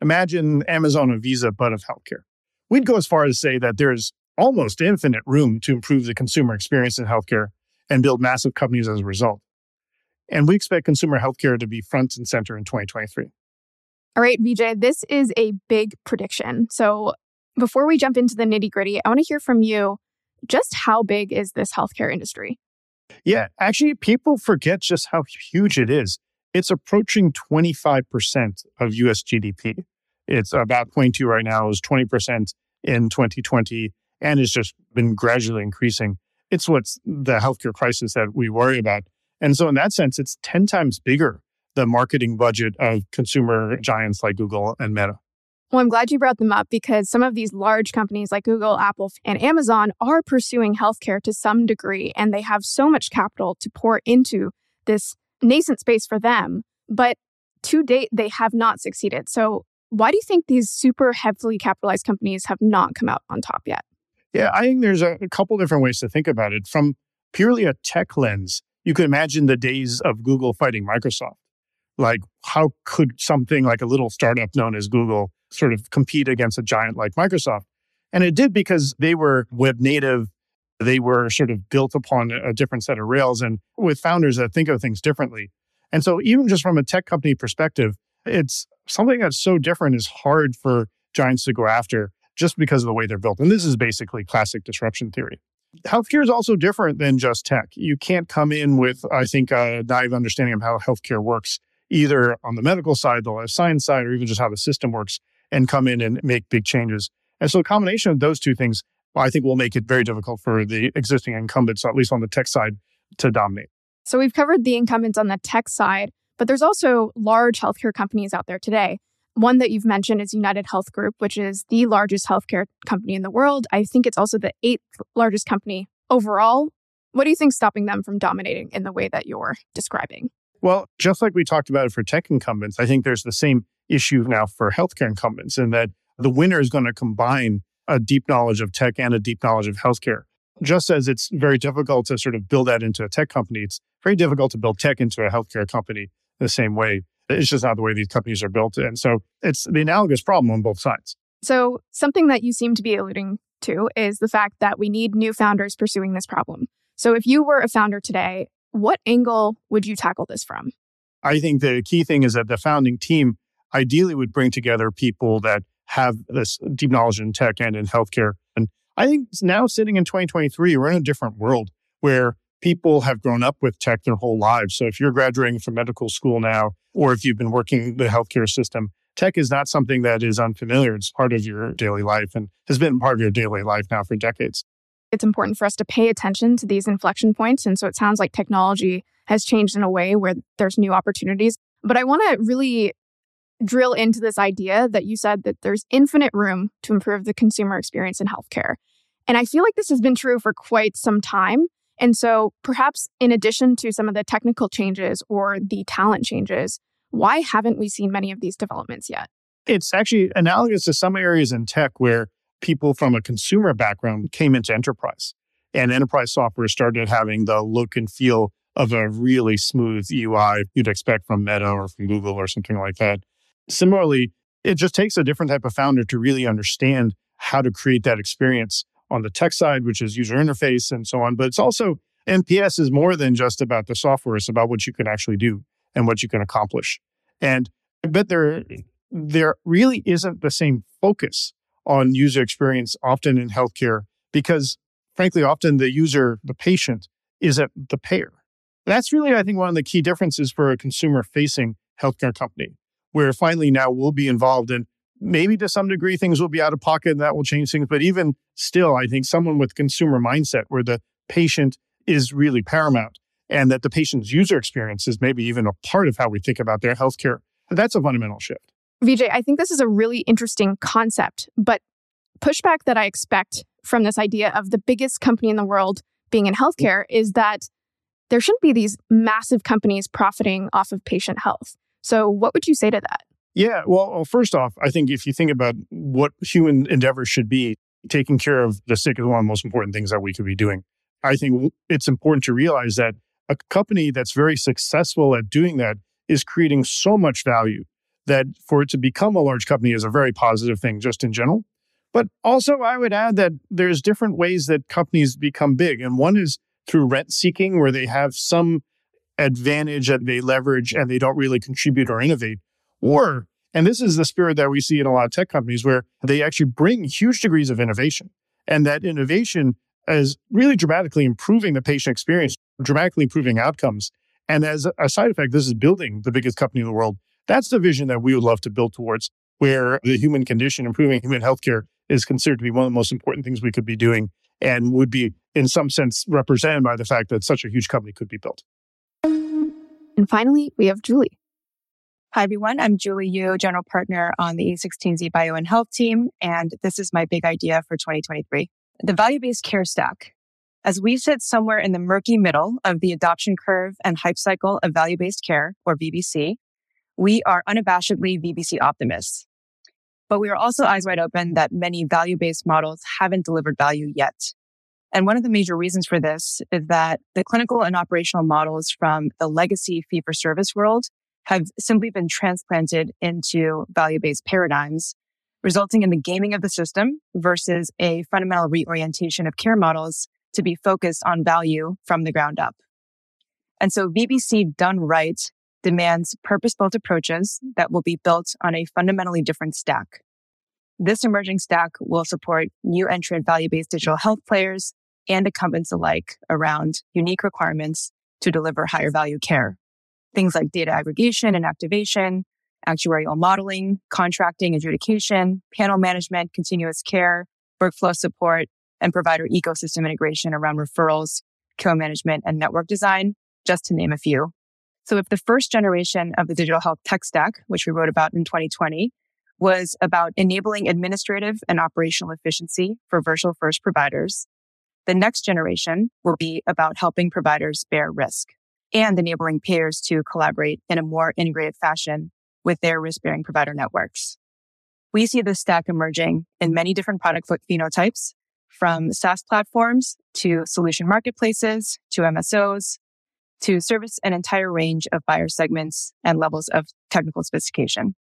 Imagine Amazon and Visa, but of healthcare. We'd go as far as to say that there's almost infinite room to improve the consumer experience in healthcare and build massive companies as a result. And we expect consumer healthcare to be front and center in 2023. All right, Vijay, this is a big prediction. So before we jump into the nitty gritty, I want to hear from you just how big is this healthcare industry? Yeah, actually, people forget just how huge it is. It's approaching 25% of US GDP. It's about 22 right now, it was 20% in 2020 and it's just been gradually increasing. It's what's the healthcare crisis that we worry about. And so, in that sense, it's 10 times bigger the marketing budget of consumer giants like Google and Meta. Well, I'm glad you brought them up because some of these large companies like Google, Apple, and Amazon are pursuing healthcare to some degree, and they have so much capital to pour into this nascent space for them. But to date, they have not succeeded. So, why do you think these super heavily capitalized companies have not come out on top yet? Yeah, I think there's a, a couple different ways to think about it. From purely a tech lens, you could imagine the days of Google fighting Microsoft. Like, how could something like a little startup known as Google sort of compete against a giant like Microsoft? And it did because they were web native. They were sort of built upon a different set of rails and with founders that think of things differently. And so, even just from a tech company perspective, it's something that's so different is hard for giants to go after just because of the way they're built. And this is basically classic disruption theory. Healthcare is also different than just tech. You can't come in with, I think, a naive understanding of how healthcare works, either on the medical side, the life science side, or even just how the system works, and come in and make big changes. And so, a combination of those two things, I think, will make it very difficult for the existing incumbents, at least on the tech side, to dominate. So, we've covered the incumbents on the tech side, but there's also large healthcare companies out there today. One that you've mentioned is United Health Group, which is the largest healthcare company in the world. I think it's also the eighth largest company overall. What do you think stopping them from dominating in the way that you're describing? Well, just like we talked about for tech incumbents, I think there's the same issue now for healthcare incumbents in that the winner is going to combine a deep knowledge of tech and a deep knowledge of healthcare. Just as it's very difficult to sort of build that into a tech company, it's very difficult to build tech into a healthcare company the same way. It's just not the way these companies are built. And so it's the analogous problem on both sides. So, something that you seem to be alluding to is the fact that we need new founders pursuing this problem. So, if you were a founder today, what angle would you tackle this from? I think the key thing is that the founding team ideally would bring together people that have this deep knowledge in tech and in healthcare. And I think now sitting in 2023, we're in a different world where people have grown up with tech their whole lives. So if you're graduating from medical school now, or if you've been working the healthcare system, tech is not something that is unfamiliar. It's part of your daily life and has been part of your daily life now for decades. It's important for us to pay attention to these inflection points. And so it sounds like technology has changed in a way where there's new opportunities. But I want to really drill into this idea that you said that there's infinite room to improve the consumer experience in healthcare. And I feel like this has been true for quite some time. And so, perhaps in addition to some of the technical changes or the talent changes, why haven't we seen many of these developments yet? It's actually analogous to some areas in tech where people from a consumer background came into enterprise and enterprise software started having the look and feel of a really smooth UI you'd expect from Meta or from Google or something like that. Similarly, it just takes a different type of founder to really understand how to create that experience on the tech side, which is user interface and so on. But it's also NPS is more than just about the software. It's about what you can actually do and what you can accomplish. And I bet there, there really isn't the same focus on user experience often in healthcare because frankly, often the user, the patient, isn't the payer. That's really, I think, one of the key differences for a consumer facing healthcare company, where finally now we'll be involved in maybe to some degree things will be out of pocket and that will change things. But even still, I think someone with consumer mindset where the patient is really paramount and that the patient's user experience is maybe even a part of how we think about their healthcare. That's a fundamental shift. Vijay, I think this is a really interesting concept, but pushback that I expect from this idea of the biggest company in the world being in healthcare is that there shouldn't be these massive companies profiting off of patient health. So, what would you say to that? Yeah, well, first off, I think if you think about what human endeavor should be, taking care of the sick is one of the most important things that we could be doing. I think it's important to realize that a company that's very successful at doing that is creating so much value that for it to become a large company is a very positive thing just in general. But also, I would add that there's different ways that companies become big. And one is through rent seeking, where they have some advantage that they leverage and they don't really contribute or innovate. Or, and this is the spirit that we see in a lot of tech companies, where they actually bring huge degrees of innovation. And that innovation is really dramatically improving the patient experience, dramatically improving outcomes. And as a side effect, this is building the biggest company in the world. That's the vision that we would love to build towards, where the human condition, improving human healthcare, is considered to be one of the most important things we could be doing and would be, in some sense, represented by the fact that such a huge company could be built. And finally, we have Julie. Hi, everyone. I'm Julie Yoo, general partner on the a16z Bio and Health team, and this is my big idea for 2023 the value based care stack. As we sit somewhere in the murky middle of the adoption curve and hype cycle of value based care, or VBC, we are unabashedly VBC optimists. But we are also eyes wide open that many value based models haven't delivered value yet. And one of the major reasons for this is that the clinical and operational models from the legacy fee for service world have simply been transplanted into value based paradigms resulting in the gaming of the system versus a fundamental reorientation of care models to be focused on value from the ground up. And so VBC done right demands purpose built approaches that will be built on a fundamentally different stack. This emerging stack will support new entrant value based digital health players and incumbents alike around unique requirements to deliver higher value care. Things like data aggregation and activation, actuarial modeling, contracting, adjudication, panel management, continuous care, workflow support, and provider ecosystem integration around referrals, co-management, and network design, just to name a few. So if the first generation of the digital health tech stack, which we wrote about in 2020, was about enabling administrative and operational efficiency for virtual first providers, the next generation will be about helping providers bear risk and enabling payers to collaborate in a more integrated fashion with their risk bearing provider networks. We see this stack emerging in many different product phenotypes from SaaS platforms to solution marketplaces to MSOs to service an entire range of buyer segments and levels of technical sophistication.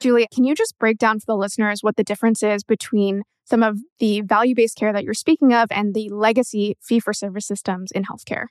Julie, can you just break down for the listeners what the difference is between some of the value based care that you're speaking of and the legacy fee for service systems in healthcare?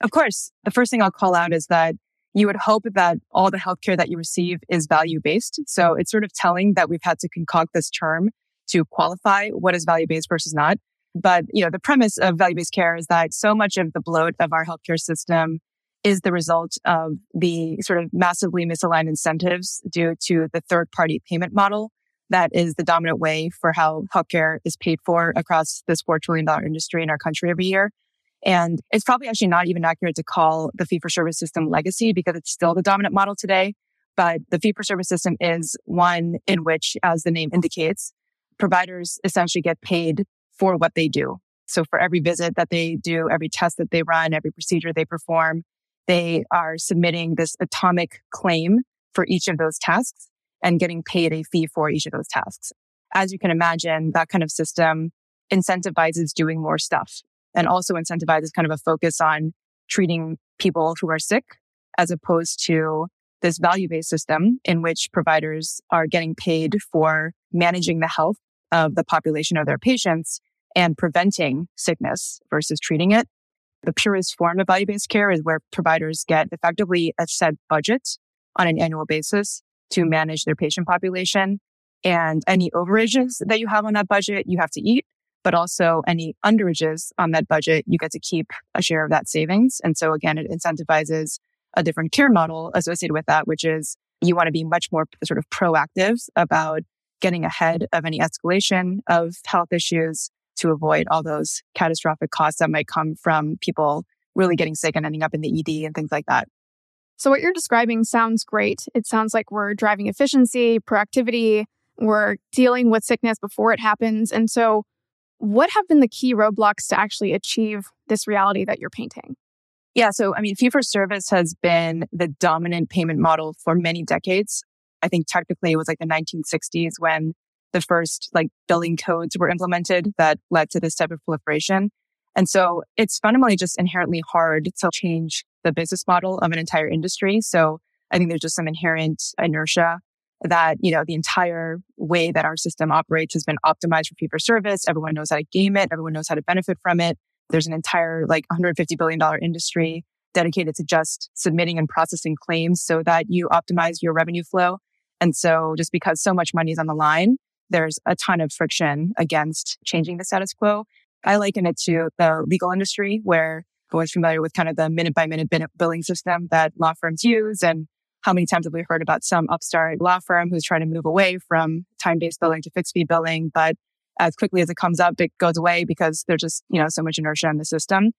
Of course. The first thing I'll call out is that you would hope that all the healthcare that you receive is value based. So it's sort of telling that we've had to concoct this term to qualify what is value based versus not. But, you know, the premise of value based care is that so much of the bloat of our healthcare system is the result of the sort of massively misaligned incentives due to the third party payment model. That is the dominant way for how healthcare is paid for across this $4 trillion industry in our country every year. And it's probably actually not even accurate to call the fee for service system legacy because it's still the dominant model today. But the fee for service system is one in which, as the name indicates, providers essentially get paid for what they do. So for every visit that they do, every test that they run, every procedure they perform, they are submitting this atomic claim for each of those tasks and getting paid a fee for each of those tasks. As you can imagine, that kind of system incentivizes doing more stuff and also incentivizes kind of a focus on treating people who are sick as opposed to this value based system in which providers are getting paid for managing the health of the population of their patients and preventing sickness versus treating it. The purest form of value based care is where providers get effectively a set budget on an annual basis to manage their patient population. And any overages that you have on that budget, you have to eat but also any underages on that budget, you get to keep a share of that savings. And so again, it incentivizes a different care model associated with that, which is you want to be much more sort of proactive about getting ahead of any escalation of health issues to avoid all those catastrophic costs that might come from people really getting sick and ending up in the ED and things like that. So, what you're describing sounds great. It sounds like we're driving efficiency, proactivity, we're dealing with sickness before it happens. And so, what have been the key roadblocks to actually achieve this reality that you're painting? Yeah. So, I mean, fee for service has been the dominant payment model for many decades. I think technically it was like the 1960s when the first like billing codes were implemented that led to this type of proliferation. And so it's fundamentally just inherently hard to change the business model of an entire industry. So I think there's just some inherent inertia that, you know, the entire way that our system operates has been optimized for fee for service. Everyone knows how to game it. Everyone knows how to benefit from it. There's an entire like $150 billion industry dedicated to just submitting and processing claims so that you optimize your revenue flow. And so just because so much money is on the line, there's a ton of friction against changing the status quo. I liken it to the legal industry where everyone's familiar with kind of the minute by minute billing system that law firms use. And how many times have we heard about some upstart law firm who's trying to move away from time based billing to fixed fee billing? But as quickly as it comes up, it goes away because there's just, you know, so much inertia in the system.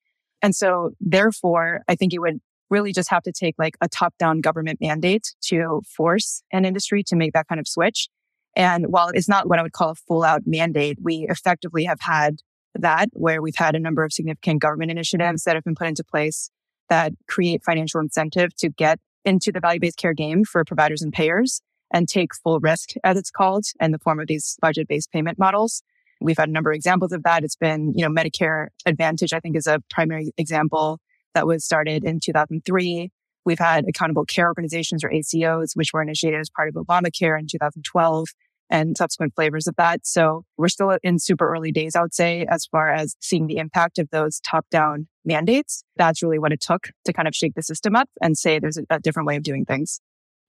And so therefore, I think it would really just have to take like a top down government mandate to force an industry to make that kind of switch. And while it's not what I would call a full out mandate, we effectively have had that where we've had a number of significant government initiatives that have been put into place that create financial incentive to get into the value based care game for providers and payers and take full risk, as it's called, in the form of these budget based payment models. We've had a number of examples of that. It's been, you know, Medicare Advantage, I think, is a primary example that was started in 2003. We've had accountable care organizations or ACOs, which were initiated as part of Obamacare in 2012 and subsequent flavors of that. So we're still in super early days, I would say, as far as seeing the impact of those top down mandates. That's really what it took to kind of shake the system up and say there's a, a different way of doing things.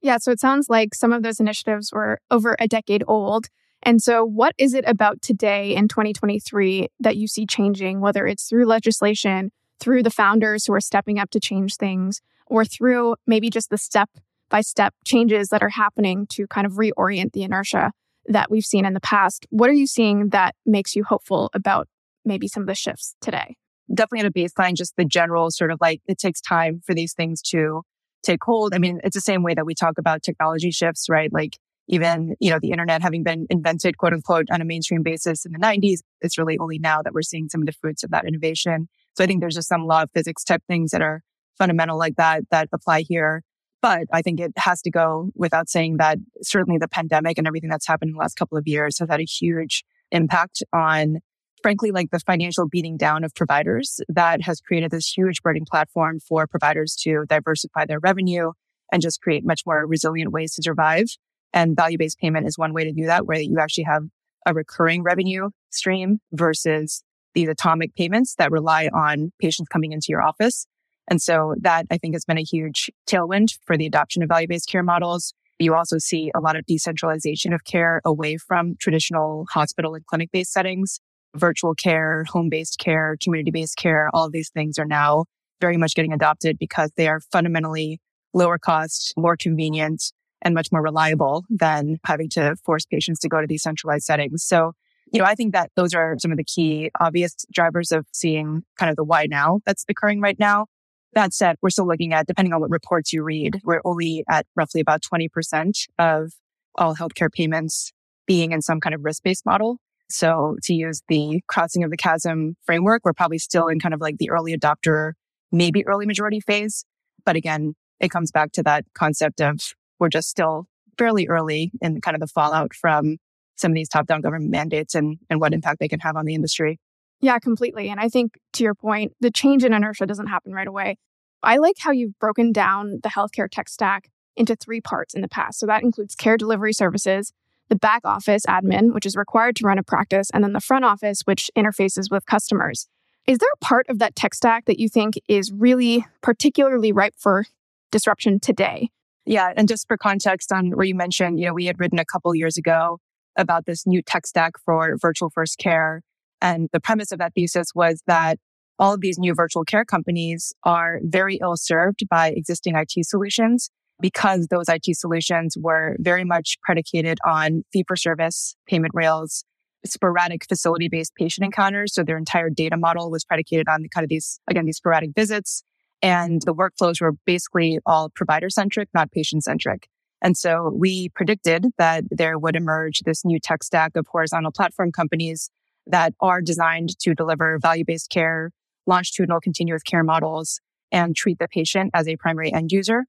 Yeah. So it sounds like some of those initiatives were over a decade old. And so, what is it about today in 2023 that you see changing, whether it's through legislation, through the founders who are stepping up to change things, or through maybe just the step by step changes that are happening to kind of reorient the inertia that we've seen in the past? What are you seeing that makes you hopeful about maybe some of the shifts today? Definitely at a baseline, just the general sort of like it takes time for these things to take hold. I mean, it's the same way that we talk about technology shifts, right? Like even, you know, the internet having been invented, quote unquote, on a mainstream basis in the 90s, it's really only now that we're seeing some of the fruits of that innovation. So I think there's just some law of physics type things that are fundamental like that that apply here. But I think it has to go without saying that certainly the pandemic and everything that's happened in the last couple of years has had a huge impact on frankly like the financial beating down of providers that has created this huge burning platform for providers to diversify their revenue and just create much more resilient ways to survive and value based payment is one way to do that, where you actually have a recurring revenue stream versus these atomic payments that rely on patients coming into your office. And so that I think has been a huge tailwind for the adoption of value based care models. You also see a lot of decentralization of care away from traditional hospital and clinic based settings. Virtual care, home based care, community based care, all these things are now very much getting adopted because they are fundamentally lower cost, more convenient, and much more reliable than having to force patients to go to these centralized settings. So, you know, I think that those are some of the key obvious drivers of seeing kind of the why now that's occurring right now. That said, we're still looking at, depending on what reports you read, we're only at roughly about 20% of all healthcare payments being in some kind of risk based model. So to use the crossing of the chasm framework, we're probably still in kind of like the early adopter, maybe early majority phase. But again, it comes back to that concept of we're just still fairly early in kind of the fallout from some of these top down government mandates and, and what impact they can have on the industry. Yeah, completely. And I think to your point, the change in inertia doesn't happen right away. I like how you've broken down the healthcare tech stack into three parts in the past. So that includes care delivery services, the back office admin, which is required to run a practice, and then the front office, which interfaces with customers. Is there a part of that tech stack that you think is really particularly ripe for disruption today? Yeah. And just for context on where you mentioned, you know, we had written a couple years ago about this new tech stack for virtual first care. And the premise of that thesis was that all of these new virtual care companies are very ill served by existing IT solutions because those IT solutions were very much predicated on fee for service payment rails, sporadic facility based patient encounters. So their entire data model was predicated on the kind of these, again, these sporadic visits. And the workflows were basically all provider centric, not patient centric. And so we predicted that there would emerge this new tech stack of horizontal platform companies that are designed to deliver value based care, longitudinal continuous care models, and treat the patient as a primary end user.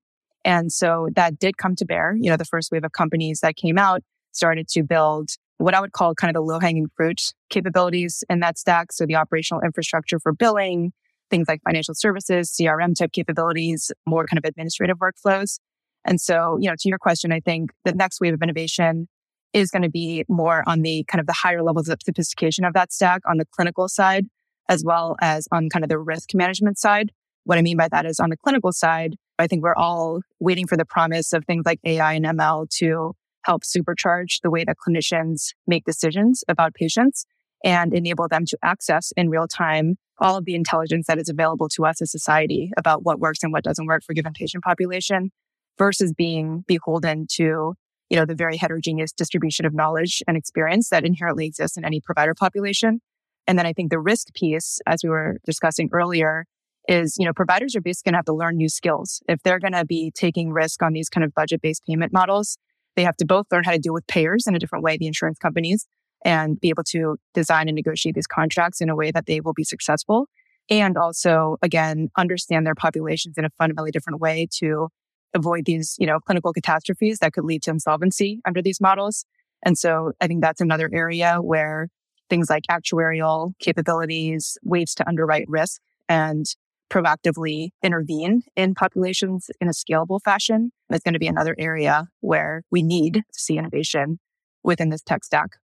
And so that did come to bear. You know, the first wave of companies that came out started to build what I would call kind of the low hanging fruit capabilities in that stack. So the operational infrastructure for billing, things like financial services, CRM type capabilities, more kind of administrative workflows. And so, you know, to your question, I think the next wave of innovation is going to be more on the kind of the higher levels of sophistication of that stack on the clinical side, as well as on kind of the risk management side. What I mean by that is on the clinical side, I think we're all waiting for the promise of things like AI and ML to help supercharge the way that clinicians make decisions about patients and enable them to access in real time all of the intelligence that is available to us as society about what works and what doesn't work for given patient population versus being beholden to you know the very heterogeneous distribution of knowledge and experience that inherently exists in any provider population. And then i think the risk piece as we were discussing earlier is you know providers are basically going to have to learn new skills. If they're going to be taking risk on these kind of budget based payment models they have to both learn how to deal with payers in a different way the insurance companies and be able to design and negotiate these contracts in a way that they will be successful and also again understand their populations in a fundamentally different way to avoid these, you know, clinical catastrophes that could lead to insolvency under these models. And so I think that's another area where things like actuarial capabilities, ways to underwrite risk and proactively intervene in populations in a scalable fashion is going to be another area where we need to see innovation within this tech stack.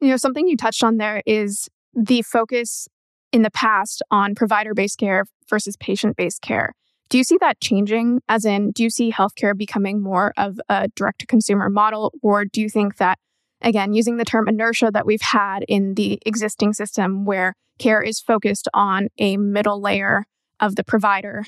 You know, something you touched on there is the focus in the past on provider based care versus patient based care. Do you see that changing? As in, do you see healthcare becoming more of a direct to consumer model? Or do you think that, again, using the term inertia that we've had in the existing system where care is focused on a middle layer of the provider?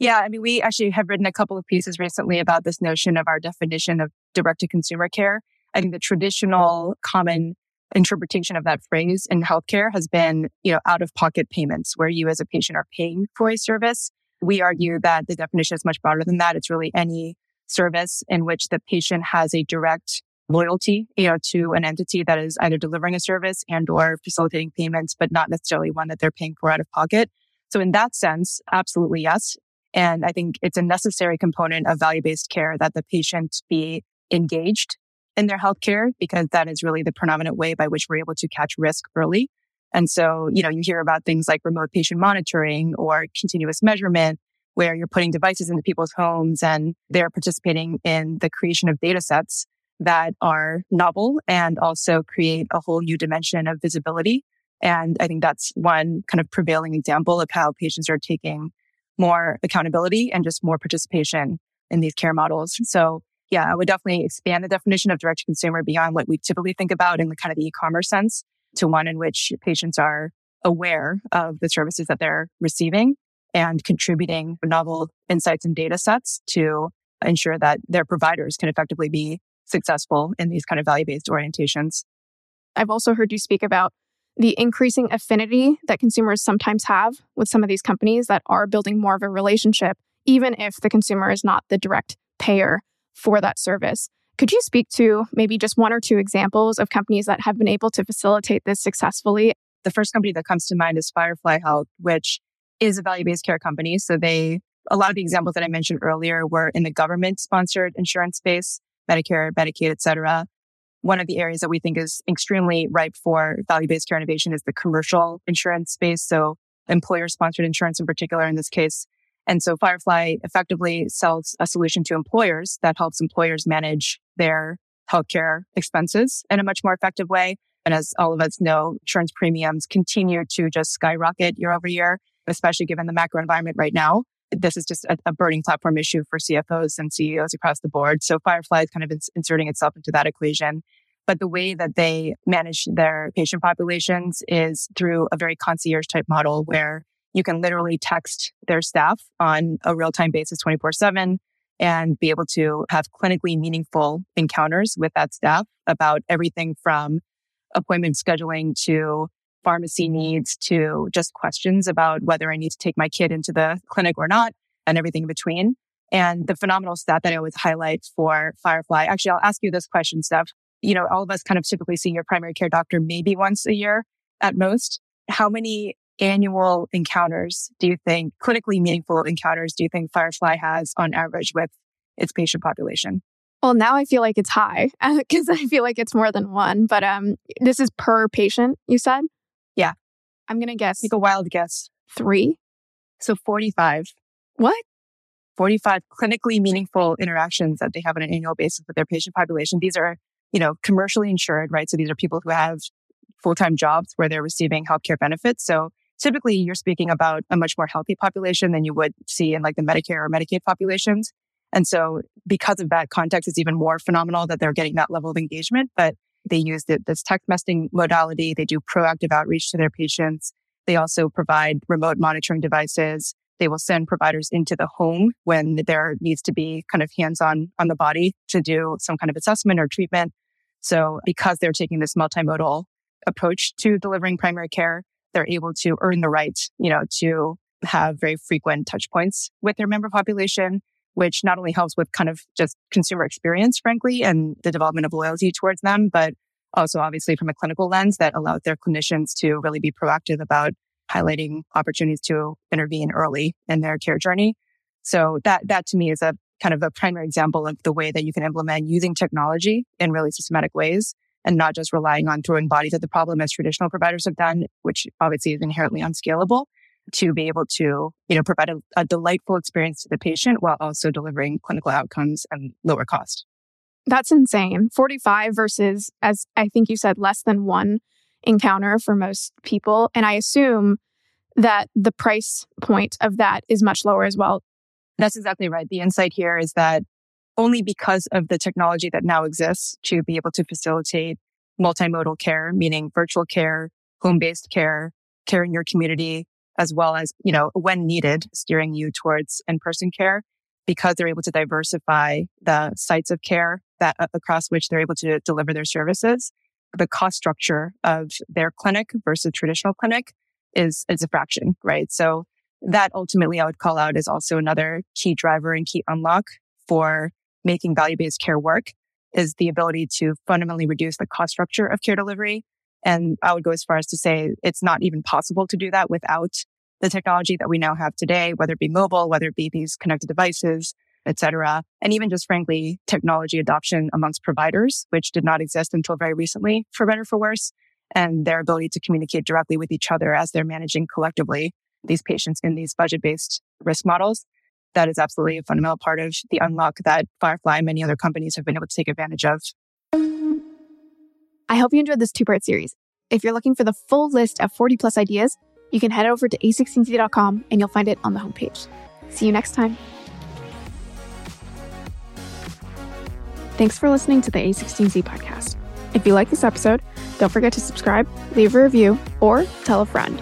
Yeah, I mean, we actually have written a couple of pieces recently about this notion of our definition of direct to consumer care. I think the traditional common interpretation of that phrase in healthcare has been, you know, out of pocket payments where you as a patient are paying for a service. We argue that the definition is much broader than that. It's really any service in which the patient has a direct loyalty, you know, to an entity that is either delivering a service and or facilitating payments, but not necessarily one that they're paying for out of pocket. So in that sense, absolutely yes. And I think it's a necessary component of value-based care that the patient be engaged in their healthcare because that is really the predominant way by which we're able to catch risk early. And so, you know, you hear about things like remote patient monitoring or continuous measurement, where you're putting devices into people's homes and they're participating in the creation of data sets that are novel and also create a whole new dimension of visibility. And I think that's one kind of prevailing example of how patients are taking more accountability and just more participation in these care models. So yeah, I would definitely expand the definition of direct to consumer beyond what we typically think about in the kind of the e-commerce sense to one in which patients are aware of the services that they're receiving and contributing novel insights and data sets to ensure that their providers can effectively be successful in these kind of value based orientations. I've also heard you speak about the increasing affinity that consumers sometimes have with some of these companies that are building more of a relationship, even if the consumer is not the direct payer for that service. Could you speak to maybe just one or two examples of companies that have been able to facilitate this successfully? The first company that comes to mind is Firefly Health, which is a value based care company. So they, a lot of the examples that I mentioned earlier were in the government sponsored insurance space, Medicare, Medicaid, et cetera. One of the areas that we think is extremely ripe for value based care innovation is the commercial insurance space. So employer sponsored insurance in particular, in this case, and so Firefly effectively sells a solution to employers that helps employers manage their healthcare expenses in a much more effective way. And as all of us know, insurance premiums continue to just skyrocket year over year, especially given the macro environment right now. This is just a, a burning platform issue for CFOs and CEOs across the board. So Firefly is kind of ins- inserting itself into that equation. But the way that they manage their patient populations is through a very concierge type model where you can literally text their staff on a real time basis 24 7 and be able to have clinically meaningful encounters with that staff about everything from appointment scheduling to pharmacy needs to just questions about whether I need to take my kid into the clinic or not and everything in between. And the phenomenal stat that I always highlight for Firefly, actually, I'll ask you this question, Steph. You know, all of us kind of typically see your primary care doctor maybe once a year at most. How many annual encounters do you think, clinically meaningful encounters, do you think Firefly has on average with its patient population? Well, now I feel like it's high because I feel like it's more than one. But um, this is per patient, you said? Yeah. I'm going to guess. Take a wild guess. Three. So 45. What? 45 clinically meaningful interactions that they have on an annual basis with their patient population. These are, you know, commercially insured, right? So these are people who have full-time jobs where they're receiving healthcare benefits. So typically you're speaking about a much more healthy population than you would see in like the Medicare or Medicaid populations. And so because of that context, it's even more phenomenal that they're getting that level of engagement, but they use this text messaging modality. They do proactive outreach to their patients. They also provide remote monitoring devices. They will send providers into the home when there needs to be kind of hands on on the body to do some kind of assessment or treatment. So because they're taking this multimodal approach to delivering primary care, they're able to earn the right, you know, to have very frequent touch points with their member population, which not only helps with kind of just consumer experience, frankly, and the development of loyalty towards them, but also obviously from a clinical lens that allows their clinicians to really be proactive about highlighting opportunities to intervene early in their care journey. So that, that to me is a kind of a primary example of the way that you can implement using technology in really systematic ways and not just relying on throwing bodies at the problem as traditional providers have done, which obviously is inherently unscalable to be able to, you know, provide a, a delightful experience to the patient while also delivering clinical outcomes and lower cost. That's insane. 45 versus, as I think you said, less than one encounter for most people. And I assume that the price point of that is much lower as well. That's exactly right. The insight here is that only because of the technology that now exists to be able to facilitate multimodal care, meaning virtual care, home based care, care in your community, as well as, you know, when needed, steering you towards in person care because they're able to diversify the sites of care that uh, across which they're able to deliver their services. The cost structure of their clinic versus traditional clinic is, is a fraction, right? So that ultimately I would call out is also another key driver and key unlock for making value-based care work is the ability to fundamentally reduce the cost structure of care delivery. And I would go as far as to say it's not even possible to do that without the technology that we now have today, whether it be mobile, whether it be these connected devices, et cetera. And even just frankly, technology adoption amongst providers, which did not exist until very recently, for better for worse, and their ability to communicate directly with each other as they're managing collectively these patients in these budget based risk models. That is absolutely a fundamental part of the unlock that Firefly and many other companies have been able to take advantage of. I hope you enjoyed this two part series. If you're looking for the full list of 40 plus ideas, you can head over to a16z.com and you'll find it on the homepage. See you next time. Thanks for listening to the A16Z podcast. If you like this episode, don't forget to subscribe, leave a review, or tell a friend.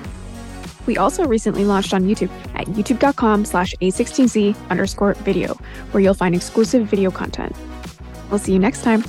We also recently launched on YouTube at youtube.com slash A16Z underscore video, where you'll find exclusive video content. We'll see you next time.